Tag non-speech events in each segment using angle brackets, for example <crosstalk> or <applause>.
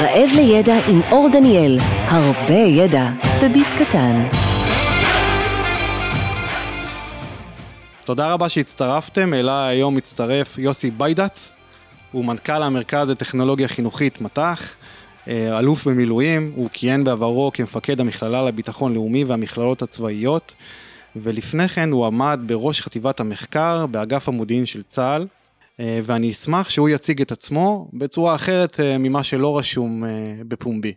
רעב לידע עם אור דניאל, הרבה ידע בביס קטן. תודה רבה שהצטרפתם, אליי היום מצטרף יוסי ביידץ, הוא מנכ"ל המרכז לטכנולוגיה חינוכית מט"ח, אה, אלוף במילואים, הוא כיהן בעברו כמפקד המכללה לביטחון לאומי והמכללות הצבאיות, ולפני כן הוא עמד בראש חטיבת המחקר באגף המודיעין של צה"ל, ואני אשמח שהוא יציג את עצמו בצורה אחרת אה, ממה שלא רשום בפומבי.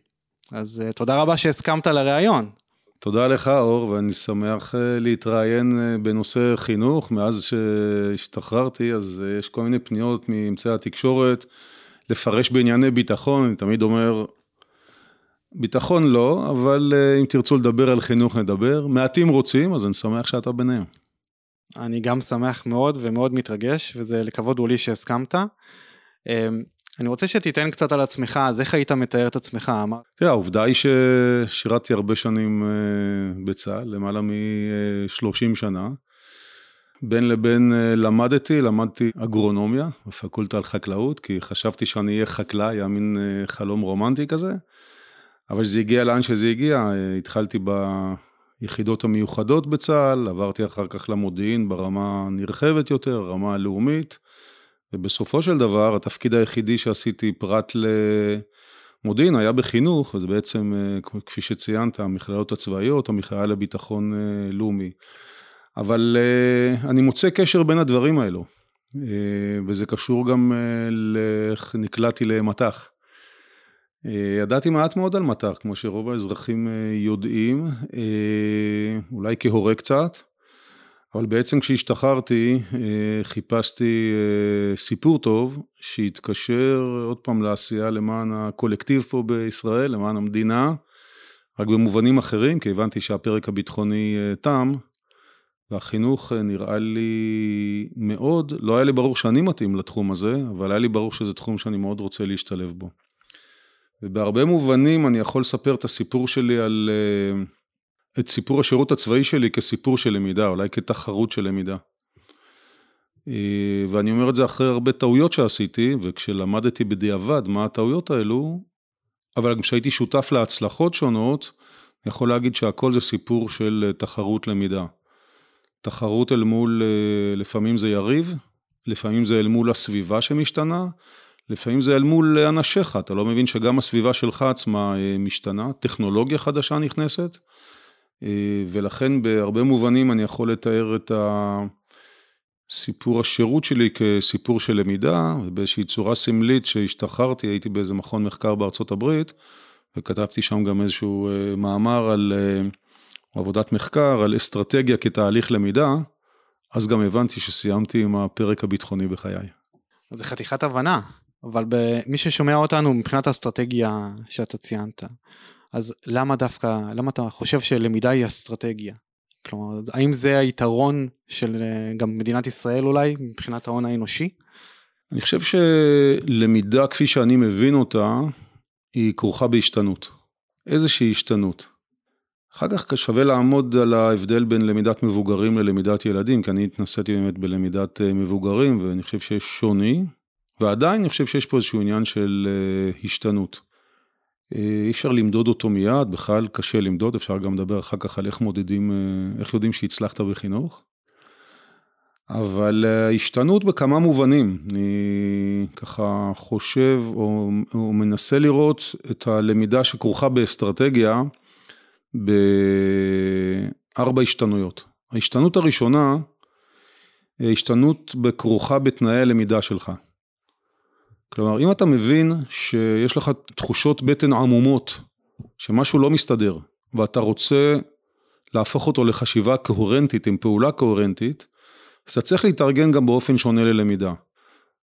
אז תודה רבה שהסכמת לראיון. תודה לך אור ואני שמח להתראיין בנושא חינוך מאז שהשתחררתי אז יש כל מיני פניות מאמצעי התקשורת לפרש בענייני ביטחון, אני תמיד אומר, ביטחון לא, אבל אה, אם תרצו לדבר על חינוך נדבר. מעטים רוצים, אז אני שמח שאתה ביניהם. אני גם שמח מאוד ומאוד מתרגש, וזה לכבוד הוא לי שהסכמת. אמ, אני רוצה שתיתן קצת על עצמך, אז איך היית מתאר את עצמך? תראה, העובדה היא ששירתתי הרבה שנים אה, בצה"ל, למעלה מ-30 שנה. בין לבין אה, למדתי, למדתי אגרונומיה בפקולטה על חקלאות, כי חשבתי שאני אהיה חקלאי, היה מין אה, חלום רומנטי כזה, אבל זה הגיע לאן שזה הגיע, התחלתי ביחידות המיוחדות בצה"ל, עברתי אחר כך למודיעין ברמה נרחבת יותר, רמה לאומית, ובסופו של דבר התפקיד היחידי שעשיתי פרט למודיעין היה בחינוך, וזה בעצם, כפי שציינת, המכללות הצבאיות, המכללה לביטחון לאומי. אבל uh, אני מוצא קשר בין הדברים האלו, וזה קשור גם לאיך נקלעתי למטח. Uh, ידעתי מעט מאוד על מטח, כמו שרוב האזרחים uh, יודעים, uh, אולי כהורה קצת, אבל בעצם כשהשתחררתי חיפשתי סיפור טוב שהתקשר עוד פעם לעשייה למען הקולקטיב פה בישראל, למען המדינה, רק במובנים אחרים, כי הבנתי שהפרק הביטחוני תם. והחינוך אה, נראה לי מאוד, לא היה לי ברור שאני מתאים לתחום הזה, אבל היה לי ברור שזה תחום שאני מאוד רוצה להשתלב בו. ובהרבה מובנים אני יכול לספר את הסיפור שלי על, אה, את סיפור השירות הצבאי שלי כסיפור של למידה, אולי כתחרות של למידה. אה, ואני אומר את זה אחרי הרבה טעויות שעשיתי, וכשלמדתי בדיעבד מה הטעויות האלו, אבל גם כשהייתי שותף להצלחות שונות, אני יכול להגיד שהכל זה סיפור של תחרות למידה. תחרות אל מול, אה, לפעמים זה יריב, לפעמים זה אל מול הסביבה שמשתנה, לפעמים זה אל מול אנשיך, אתה לא מבין שגם הסביבה שלך עצמה אה, משתנה, טכנולוגיה חדשה נכנסת, אה, ולכן בהרבה מובנים אני יכול לתאר את הסיפור השירות שלי כסיפור של למידה, ובאיזושהי צורה סמלית שהשתחררתי, הייתי באיזה מכון מחקר בארצות הברית, וכתבתי שם גם איזשהו מאמר על עבודת מחקר על אסטרטגיה כתהליך למידה, אז גם הבנתי שסיימתי עם הפרק הביטחוני בחיי. זה חתיכת הבנה, אבל מי ששומע אותנו מבחינת האסטרטגיה שאתה ציינת, אז למה דווקא, למה אתה חושב שלמידה היא אסטרטגיה? כלומר, האם זה היתרון של אה, גם מדינת ישראל אולי, מבחינת ההון האנושי? אני חושב שלמידה כפי שאני מבין אותה, היא כרוכה בהשתנות. איזושהי השתנות. אחר כך שווה לעמוד על ההבדל בין למידת מבוגרים ללמידת ילדים, כי אני התנסיתי באמת בלמידת אה, מבוגרים, ואני חושב שיש שוני, ועדיין אני חושב שיש פה איזשהו עניין של אה, השתנות. אה, אי אפשר למדוד אותו מיד, בכלל קשה למדוד, אפשר גם לדבר אחר כך על איך מודדים, איך יודעים שהצלחת בחינוך. אבל השתנות בכמה מובנים, אני ככה חושב או, או מנסה לראות את הלמידה שכרוכה באסטרטגיה, בארבע השתנויות. ההשתנות הראשונה, השתנות בכרוכה בתנאי הלמידה שלך. כלומר, אם אתה מבין שיש לך תחושות בטן עמומות, שמשהו לא מסתדר, ואתה רוצה להפוך אותו לחשיבה קוהרנטית עם פעולה קוהרנטית, אז אתה צריך להתארגן גם באופן שונה ללמידה.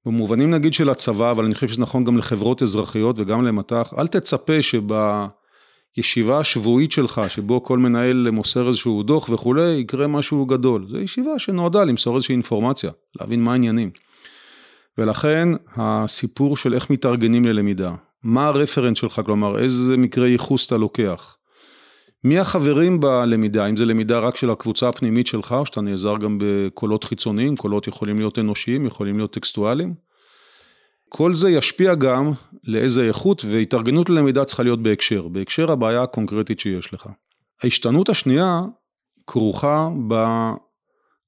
במובנים נגיד של הצבא, אבל אני חושב שזה נכון גם לחברות אזרחיות וגם למט"ח, אל תצפה שב... ישיבה שבועית שלך, שבו כל מנהל מוסר איזשהו דוח וכולי, יקרה משהו גדול. זו ישיבה שנועדה למסור איזושהי אינפורמציה, להבין מה העניינים. ולכן הסיפור של איך מתארגנים ללמידה, מה הרפרנס שלך, כלומר איזה מקרה ייחוס אתה לוקח. מי החברים בלמידה, אם זה למידה רק של הקבוצה הפנימית שלך, או שאתה נעזר גם בקולות חיצוניים, קולות יכולים להיות אנושיים, יכולים להיות טקסטואליים. כל זה ישפיע גם לאיזה איכות, והתארגנות ללמידה צריכה להיות בהקשר, בהקשר הבעיה הקונקרטית שיש לך. ההשתנות השנייה כרוכה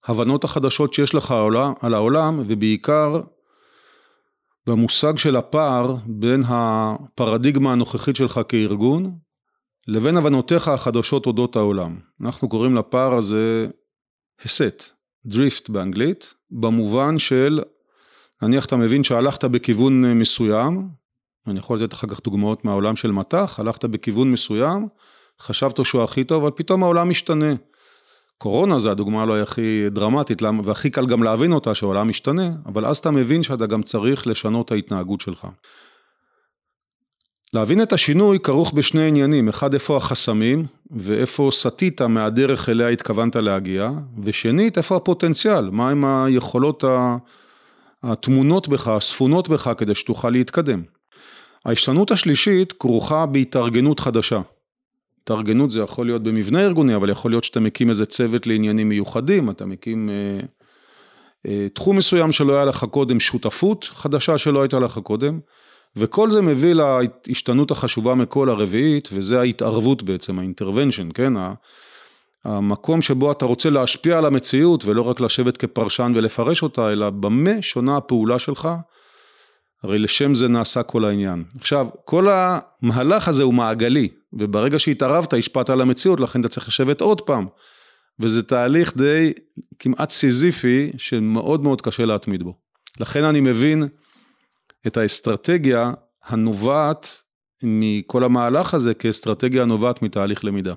בהבנות החדשות שיש לך על העולם, ובעיקר במושג של הפער בין הפרדיגמה הנוכחית שלך כארגון, לבין הבנותיך החדשות אודות העולם. אנחנו קוראים לפער הזה הסט, דריפט באנגלית, במובן של נניח אתה מבין שהלכת בכיוון מסוים, אני יכול לתת אחר כך דוגמאות מהעולם של מטח, הלכת בכיוון מסוים, חשבת שהוא הכי טוב, אבל פתאום העולם משתנה. קורונה זה הדוגמה אולי הכי דרמטית, והכי קל גם להבין אותה שהעולם משתנה, אבל אז אתה מבין שאתה גם צריך לשנות את ההתנהגות שלך. להבין את השינוי כרוך בשני עניינים, אחד איפה החסמים ואיפה סטית מהדרך אליה התכוונת להגיע, ושנית איפה הפוטנציאל, מהם היכולות התמונות בך, הספונות בך כדי שתוכל להתקדם. ההשתנות השלישית כרוכה בהתארגנות חדשה. התארגנות זה יכול להיות במבנה ארגוני, אבל יכול להיות שאתה מקים איזה צוות לעניינים מיוחדים, אתה מקים אה, אה, תחום מסוים שלא היה לך קודם, שותפות חדשה שלא הייתה לך קודם, וכל זה מביא להשתנות החשובה מכל הרביעית, וזה ההתערבות בעצם, ה intervention, כן? המקום שבו אתה רוצה להשפיע על המציאות ולא רק לשבת כפרשן ולפרש אותה, אלא במה שונה הפעולה שלך, הרי לשם זה נעשה כל העניין. עכשיו, כל המהלך הזה הוא מעגלי, וברגע שהתערבת השפעת על המציאות, לכן אתה צריך לשבת עוד פעם. וזה תהליך די כמעט סיזיפי, שמאוד מאוד קשה להתמיד בו. לכן אני מבין את האסטרטגיה הנובעת מכל המהלך הזה כאסטרטגיה הנובעת מתהליך למידה.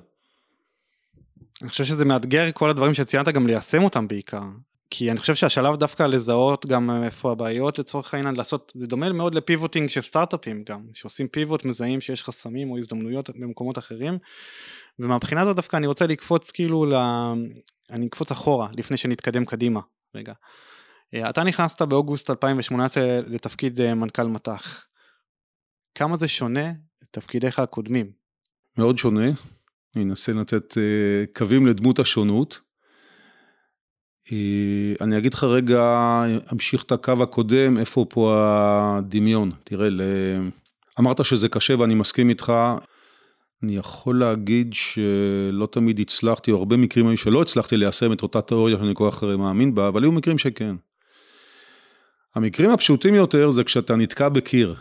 אני חושב שזה מאתגר כל הדברים שציינת גם ליישם אותם בעיקר. כי אני חושב שהשלב דווקא לזהות גם איפה הבעיות לצורך העניין לעשות זה דומה מאוד לפיבוטינג של סטארט-אפים גם שעושים פיבוט מזהים שיש חסמים או הזדמנויות במקומות אחרים ומהבחינה הזאת דווקא אני רוצה לקפוץ כאילו ל... אני אקפוץ אחורה לפני שנתקדם קדימה רגע. אה, אתה נכנסת באוגוסט 2018 לתפקיד אה, מנכ"ל מט"ח. כמה זה שונה לתפקידיך הקודמים? מאוד שונה. אני אנסה לתת אה, קווים לדמות השונות. אני אגיד לך רגע, אמשיך את הקו הקודם, איפה פה הדמיון. תראה, אמרת שזה קשה ואני מסכים איתך. אני יכול להגיד שלא תמיד הצלחתי, או הרבה מקרים היו שלא הצלחתי ליישם את אותה תיאוריה שאני כל כך מאמין בה, אבל היו מקרים שכן. המקרים הפשוטים יותר זה כשאתה נתקע בקיר.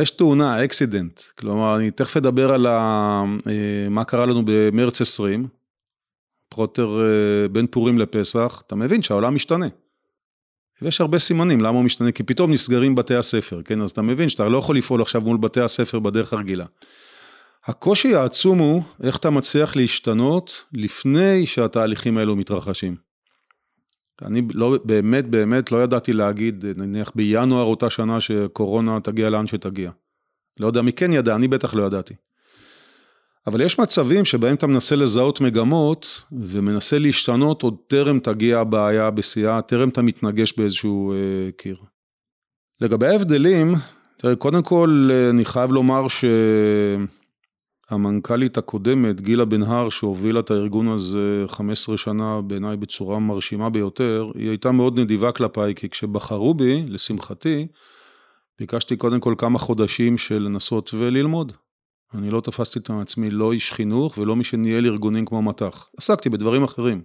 יש תאונה, accident, כלומר אני תכף אדבר על ה, אה, מה קרה לנו במרץ 20, פרוטר אה, בין פורים לפסח, אתה מבין שהעולם משתנה. ויש הרבה סימנים למה הוא משתנה, כי פתאום נסגרים בתי הספר, כן, אז אתה מבין שאתה לא יכול לפעול עכשיו מול בתי הספר בדרך הרגילה. הקושי העצום הוא איך אתה מצליח להשתנות לפני שהתהליכים האלו מתרחשים. אני לא, באמת באמת לא ידעתי להגיד, נניח בינואר אותה שנה שקורונה תגיע לאן שתגיע. לא יודע מי כן ידע, אני בטח לא ידעתי. אבל יש מצבים שבהם אתה מנסה לזהות מגמות ומנסה להשתנות עוד טרם תגיע הבעיה בשיאה, טרם אתה מתנגש באיזשהו אה, קיר. לגבי ההבדלים, תראה, קודם כל אה, אני חייב לומר ש... המנכ"לית הקודמת, גילה בן הר, שהובילה את הארגון הזה 15 שנה בעיניי בצורה מרשימה ביותר, היא הייתה מאוד נדיבה כלפיי, כי כשבחרו בי, לשמחתי, ביקשתי קודם כל כמה חודשים של לנסות וללמוד. אני לא תפסתי את עצמי לא איש חינוך ולא מי שניהל ארגונים כמו מט"ח. עסקתי בדברים אחרים.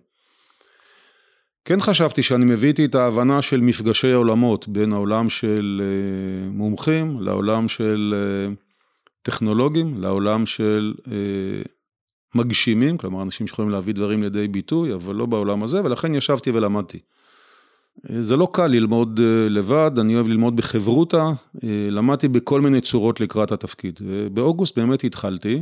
כן חשבתי שאני מביא איתי את ההבנה של מפגשי עולמות בין העולם של אה, מומחים לעולם של אה, טכנולוגיים לעולם של אה, מגשימים, כלומר אנשים שיכולים להביא דברים לידי ביטוי, אבל לא בעולם הזה, ולכן ישבתי ולמדתי. אה, זה לא קל ללמוד אה, לבד, אני אוהב ללמוד בחברותה, אה, למדתי בכל מיני צורות לקראת התפקיד. באוגוסט באמת התחלתי,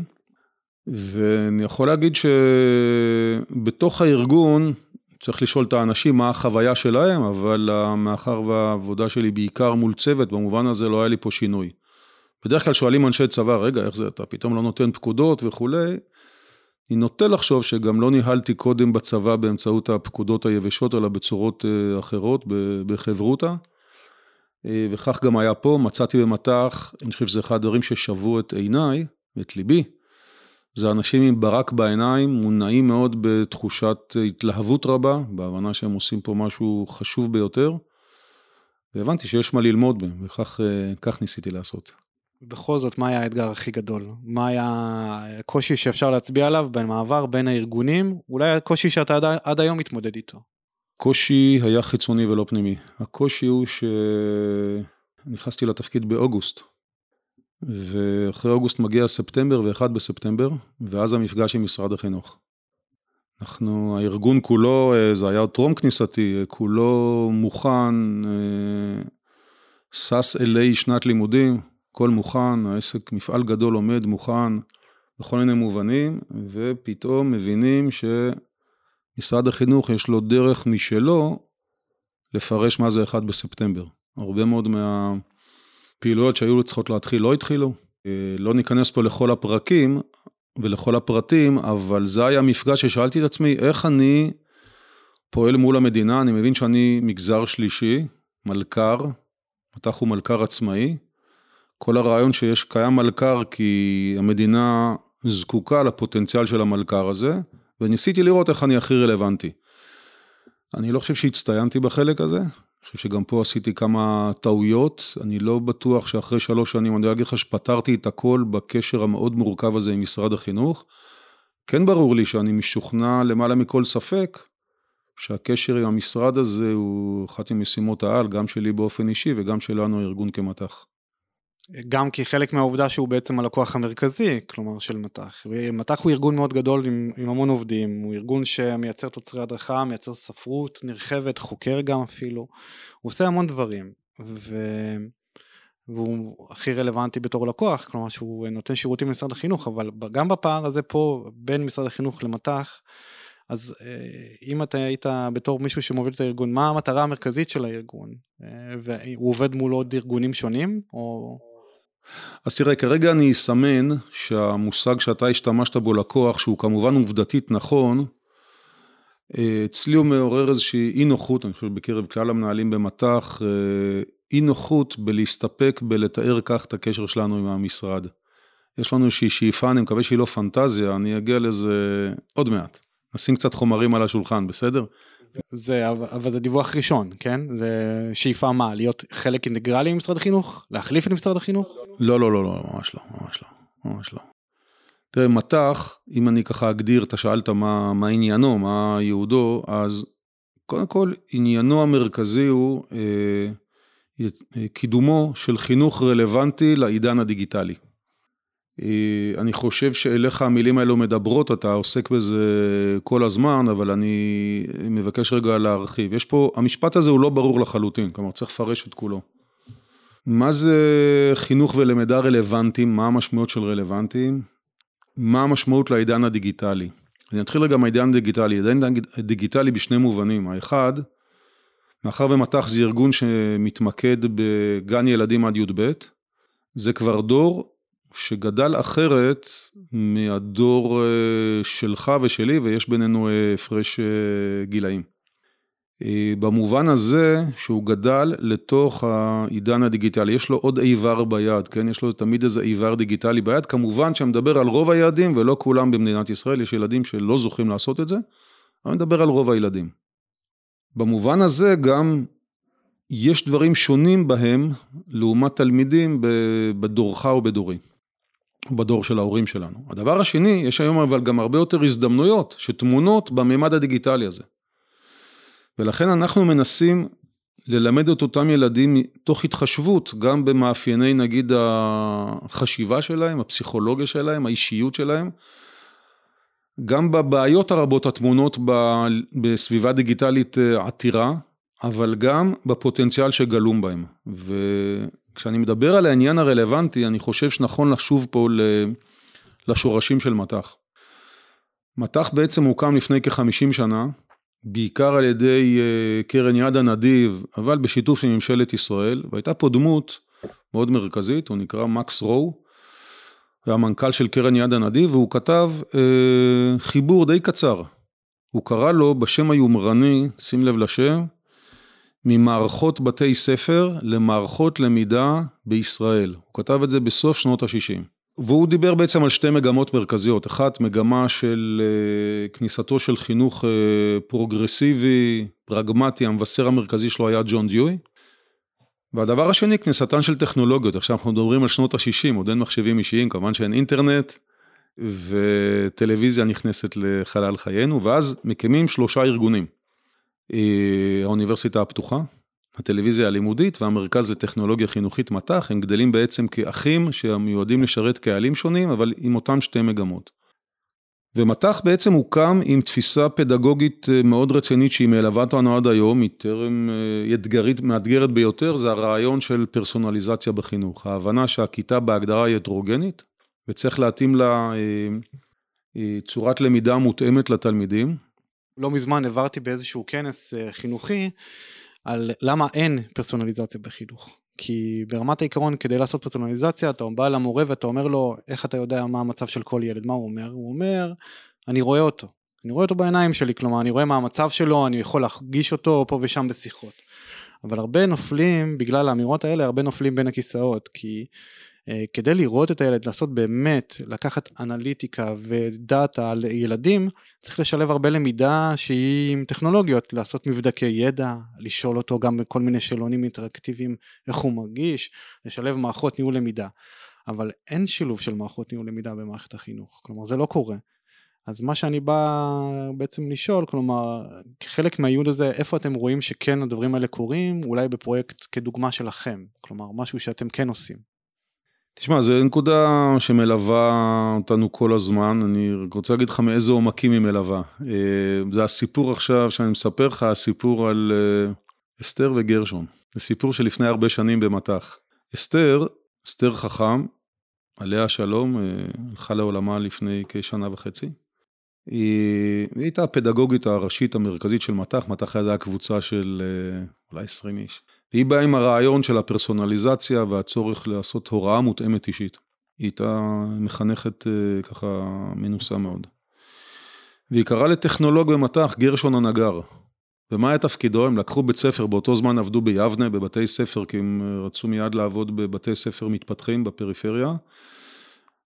ואני יכול להגיד שבתוך הארגון, צריך לשאול את האנשים מה החוויה שלהם, אבל מאחר והעבודה שלי בעיקר מול צוות, במובן הזה לא היה לי פה שינוי. בדרך כלל שואלים אנשי צבא, רגע, איך זה, אתה פתאום לא נותן פקודות וכולי. אני נוטה לחשוב שגם לא ניהלתי קודם בצבא באמצעות הפקודות היבשות, אלא בצורות אה, אחרות, בחברותא. אה, וכך גם היה פה, מצאתי במטח, אני חושב שזה אחד הדברים ששבו את עיניי ואת ליבי. זה אנשים עם ברק בעיניים, מונעים מאוד בתחושת התלהבות רבה, בהבנה שהם עושים פה משהו חשוב ביותר. והבנתי שיש מה ללמוד בהם, וכך אה, ניסיתי לעשות. בכל זאת, מה היה האתגר הכי גדול? מה היה הקושי שאפשר להצביע עליו במעבר בין הארגונים? אולי הקושי שאתה עד, עד היום מתמודד איתו. קושי היה חיצוני ולא פנימי. הקושי הוא שנכנסתי לתפקיד באוגוסט, ואחרי אוגוסט מגיע ספטמבר ואחד בספטמבר, ואז המפגש עם משרד החינוך. אנחנו, הארגון כולו, אה, זה היה טרום כניסתי, אה, כולו מוכן, אה, שש אלי שנת לימודים, הכל מוכן, העסק, מפעל גדול עומד, מוכן, בכל מיני מובנים, ופתאום מבינים שמשרד החינוך יש לו דרך משלו לפרש מה זה אחד בספטמבר. הרבה מאוד מהפעילויות שהיו צריכות להתחיל לא התחילו. לא ניכנס פה לכל הפרקים, ולכל הפרטים, אבל זה היה מפגש ששאלתי את עצמי, איך אני פועל מול המדינה, אני מבין שאני מגזר שלישי, מלכ"ר, מט"ח הוא מלכ"ר עצמאי, כל הרעיון שיש, קיים מלכ"ר כי המדינה זקוקה לפוטנציאל של המלכ"ר הזה, וניסיתי לראות איך אני הכי רלוונטי. אני לא חושב שהצטיינתי בחלק הזה, אני חושב שגם פה עשיתי כמה טעויות, אני לא בטוח שאחרי שלוש שנים, אני אגיד לך שפתרתי את הכל בקשר המאוד מורכב הזה עם משרד החינוך. כן ברור לי שאני משוכנע למעלה מכל ספק, שהקשר עם המשרד הזה הוא אחת ממשימות העל, גם שלי באופן אישי וגם שלנו הארגון כמט"ח. גם כי חלק מהעובדה שהוא בעצם הלקוח המרכזי, כלומר של מט"ח. ומט"ח הוא ארגון מאוד גדול עם, עם המון עובדים, הוא ארגון שמייצר תוצרי הדרכה, מייצר ספרות נרחבת, חוקר גם אפילו, הוא עושה המון דברים. ו... והוא הכי רלוונטי בתור לקוח, כלומר שהוא נותן שירותים למשרד החינוך, אבל גם בפער הזה פה בין משרד החינוך למט"ח, אז אה, אם אתה היית בתור מישהו שמוביל את הארגון, מה המטרה המרכזית של הארגון? אה, והוא עובד מול עוד ארגונים שונים? או... אז תראה, כרגע אני אסמן שהמושג שאתה השתמשת בו לקוח, שהוא כמובן עובדתית נכון, אצלי הוא מעורר איזושהי אי נוחות, אני חושב בקרב כלל המנהלים במט"ח, אה, אי נוחות בלהסתפק בלתאר כך את הקשר שלנו עם המשרד. יש לנו איזושהי שאיפה, אני מקווה שהיא לא פנטזיה, אני אגיע לזה עוד מעט. נשים קצת חומרים על השולחן, בסדר? זה, אבל זה דיווח ראשון, כן? זה שאיפה מה? להיות חלק אינטגרלי ממשרד החינוך? להחליף את משרד החינוך? לא, לא, לא, לא, ממש לא, ממש לא, ממש לא. תראה, מט"ח, אם אני ככה אגדיר, אתה שאלת מה, מה עניינו, מה ייעודו, אז קודם כל, עניינו המרכזי הוא אה, אה קידומו של חינוך רלוונטי לעידן הדיגיטלי. אה, אני חושב שאליך המילים האלו מדברות, אתה עוסק בזה כל הזמן, אבל אני מבקש רגע להרחיב. יש פה, המשפט הזה הוא לא ברור לחלוטין, כלומר צריך לפרש את כולו. מה זה חינוך ולמידה רלוונטיים, מה המשמעויות של רלוונטיים, מה המשמעות לעידן הדיגיטלי. אני אתחיל רגע מהעידן הדיגיטלי, עידן דיגיטלי בשני מובנים, האחד, מאחר ומט"ח זה ארגון שמתמקד בגן ילדים עד י"ב, זה כבר דור שגדל אחרת מהדור אה, שלך ושלי ויש בינינו אה, הפרש אה, גילאים. במובן הזה שהוא גדל לתוך העידן הדיגיטלי, יש לו עוד איבר ביד, כן? יש לו תמיד איזה איבר דיגיטלי ביד, כמובן שאני מדבר על רוב הילדים ולא כולם במדינת ישראל, יש ילדים שלא זוכים לעשות את זה, אבל אני מדבר על רוב הילדים. במובן הזה גם יש דברים שונים בהם לעומת תלמידים בדורך ובדורי. בדור של ההורים שלנו. הדבר השני, יש היום אבל גם הרבה יותר הזדמנויות שטמונות בממד הדיגיטלי הזה. ולכן אנחנו מנסים ללמד את אותם ילדים תוך התחשבות גם במאפייני נגיד החשיבה שלהם, הפסיכולוגיה שלהם, האישיות שלהם, גם בבעיות הרבות הטמונות בסביבה דיגיטלית אה, עתירה, אבל גם בפוטנציאל שגלום בהם. ו... כשאני מדבר על העניין הרלוונטי, אני חושב שנכון לשוב פה לשורשים של מט"ח. מט"ח בעצם הוקם לפני כ-50 שנה, בעיקר על ידי אה, קרן יד הנדיב, אבל בשיתוף עם ממשלת ישראל, והייתה פה דמות מאוד מרכזית, הוא נקרא מקס רו, הוא המנכ"ל של קרן יד הנדיב, והוא כתב אה, חיבור די קצר. הוא קרא לו בשם היומרני, שים לב לשם, ממערכות בתי ספר למערכות למידה בישראל. הוא כתב את זה בסוף שנות ה-60. והוא דיבר בעצם על שתי מגמות מרכזיות, אחת מגמה של אה, כניסתו של חינוך אה, פרוגרסיבי, פרגמטי, המבשר המרכזי שלו היה ג'ון דיואי, והדבר השני, כניסתן של טכנולוגיות. עכשיו אנחנו מדברים על שנות ה-60, עוד אין מחשבים אישיים, כמובן שאין אינטרנט, וטלוויזיה נכנסת לחלל חיינו, ואז מקימים שלושה ארגונים. האוניברסיטה הפתוחה, הטלוויזיה הלימודית והמרכז לטכנולוגיה חינוכית מט"ח, הם גדלים בעצם כאחים שמיועדים לשרת קהלים שונים, אבל עם אותם שתי מגמות. ומט"ח בעצם הוקם עם תפיסה פדגוגית אה, מאוד רצינית שהיא מלווה אותנו עד היום, היא טרם אה, אתגרית, מאתגרת ביותר, זה הרעיון של פרסונליזציה בחינוך. ההבנה שהכיתה בהגדרה היא הטרוגנית, וצריך להתאים לה אה, צורת למידה מותאמת לתלמידים. לא מזמן העברתי באיזשהו כנס חינוכי על למה אין פרסונליזציה בחינוך. כי ברמת העיקרון כדי לעשות פרסונליזציה אתה בא למורה ואתה אומר לו איך אתה יודע מה המצב של כל ילד, מה הוא אומר? הוא אומר אני רואה אותו, אני רואה אותו בעיניים שלי, כלומר אני רואה מה המצב שלו, אני יכול להרגיש אותו פה ושם בשיחות. אבל הרבה נופלים, בגלל האמירות האלה, הרבה נופלים בין הכיסאות, כי אה, כדי לראות את הילד, לעשות באמת, לקחת אנליטיקה ודאטה על ילדים, צריך לשלב הרבה למידה שהיא עם טכנולוגיות, לעשות מבדקי ידע, לשאול אותו גם בכל מיני שאלונים אינטראקטיביים איך הוא מרגיש, לשלב מערכות ניהול למידה. אבל אין שילוב של מערכות ניהול למידה במערכת החינוך, כלומר זה לא קורה. אז מה שאני בא בעצם לשאול, כלומר, כחלק מהייעוד הזה, איפה אתם רואים שכן הדברים האלה קורים, אולי בפרויקט כדוגמה שלכם, כלומר, משהו שאתם כן עושים. תשמע, זו נקודה שמלווה אותנו כל הזמן, אני רוצה להגיד לך מאיזה עומקים היא מלווה. אה, זה הסיפור עכשיו שאני מספר לך, הסיפור על אה, אסתר וגרשון. זה סיפור שלפני הרבה שנים במטח. אסתר, אסתר חכם, עליה השלום, אה, הלכה לעולמה לפני כשנה וחצי. היא, היא הייתה הפדגוגית הראשית המרכזית של מטח, מטח הייתה קבוצה של אולי 20 איש. היא באה עם הרעיון של הפרסונליזציה והצורך לעשות הוראה מותאמת אישית. היא הייתה מחנכת אה, ככה מנוסה מאוד. והיא קראה לטכנולוג במטח גרשון הנגר. ומה היה תפקידו? הם לקחו בית ספר, באותו זמן עבדו ביבנה בבתי ספר, כי הם אה, רצו מיד לעבוד בבתי ספר מתפתחים בפריפריה.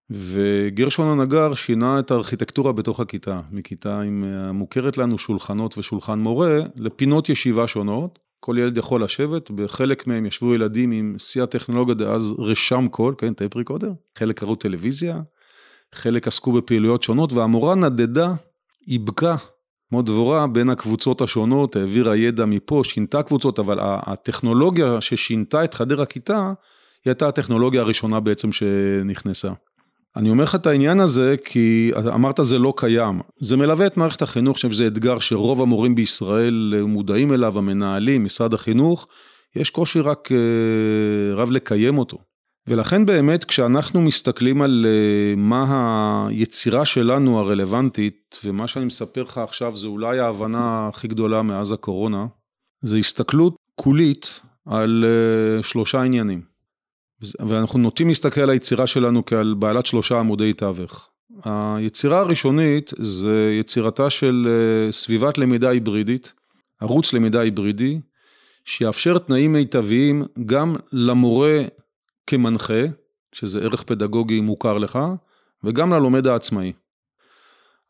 וגרשון הנגר שינה את הארכיטקטורה בתוך הכיתה, מכיתה עם המוכרת אה, לנו שולחנות ושולחן מורה, לפינות ישיבה שונות, כל ילד יכול לשבת, בחלק מהם ישבו ילדים עם שיא הטכנולוגיה דאז רשם קול, כן, tape recorder, חלק ראו טלוויזיה, חלק עסקו בפעילויות שונות, והמורה נדדה, איבקה, כמו דבורה, בין הקבוצות השונות, העבירה ידע מפה, שינתה קבוצות, אבל הטכנולוגיה ששינתה את חדר הכיתה, היא הייתה הטכנולוגיה הראשונה בעצם שנכנסה. אני אומר לך את העניין הזה כי אמרת זה לא קיים. זה מלווה את מערכת החינוך, אני חושב שזה אתגר שרוב המורים בישראל מודעים אליו, המנהלים, משרד החינוך, יש קושי רק אה, רב לקיים אותו. ולכן באמת כשאנחנו מסתכלים על אה, מה היצירה שלנו הרלוונטית, ומה שאני מספר לך עכשיו זה אולי ההבנה הכי גדולה מאז הקורונה, זה הסתכלות כולית על אה, שלושה עניינים. ואנחנו נוטים להסתכל על היצירה שלנו כעל בעלת שלושה עמודי תווך. היצירה הראשונית זה יצירתה של אה, סביבת למידה היברידית, ערוץ למידה היברידי, שיאפשר תנאים מיטביים גם למורה כמנחה, שזה ערך פדגוגי מוכר לך, וגם ללומד העצמאי.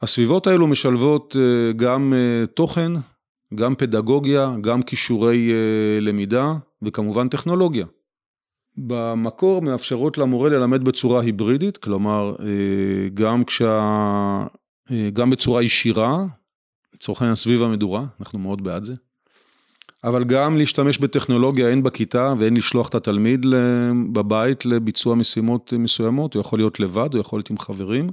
הסביבות האלו משלבות אה, גם אה, תוכן, גם פדגוגיה, גם כישורי למידה וכמובן טכנולוגיה. במקור מאפשרות למורה ללמד בצורה היברידית, כלומר אה, גם כשה... אה, גם בצורה ישירה, לצורך העניין סביב המדורה, אנחנו מאוד בעד זה, אבל גם להשתמש בטכנולוגיה הן בכיתה והן לשלוח את התלמיד בבית לביצוע משימות מסוימות, הוא יכול להיות לבד, הוא יכול להיות עם חברים,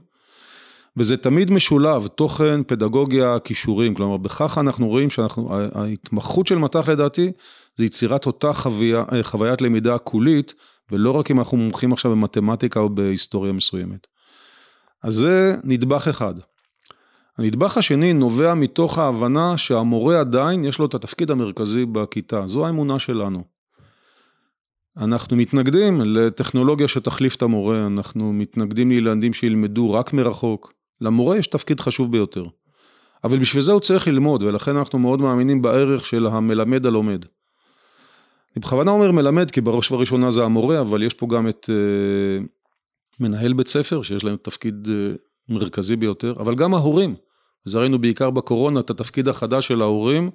וזה תמיד משולב, תוכן, פדגוגיה, כישורים, כלומר בכך אנחנו רואים שההתמחות של מט"ח לדעתי זה יצירת אותה חוויה, אה, חוויית למידה קולית, ולא רק אם אנחנו מומחים עכשיו במתמטיקה או בהיסטוריה מסוימת. אז זה נדבך אחד. הנדבך השני נובע מתוך ההבנה שהמורה עדיין יש לו את התפקיד המרכזי בכיתה, זו האמונה שלנו. אנחנו מתנגדים לטכנולוגיה שתחליף את המורה, אנחנו מתנגדים לילדים שילמדו רק מרחוק. למורה יש תפקיד חשוב ביותר. אבל בשביל זה הוא צריך ללמוד, ולכן אנחנו מאוד מאמינים בערך של המלמד הלומד. אני בכוונה אומר מלמד, כי בראש ובראשונה זה המורה, אבל יש פה גם את uh, מנהל בית ספר, שיש להם תפקיד uh, מרכזי ביותר, אבל גם ההורים. וזה ראינו בעיקר בקורונה, את התפקיד החדש של ההורים,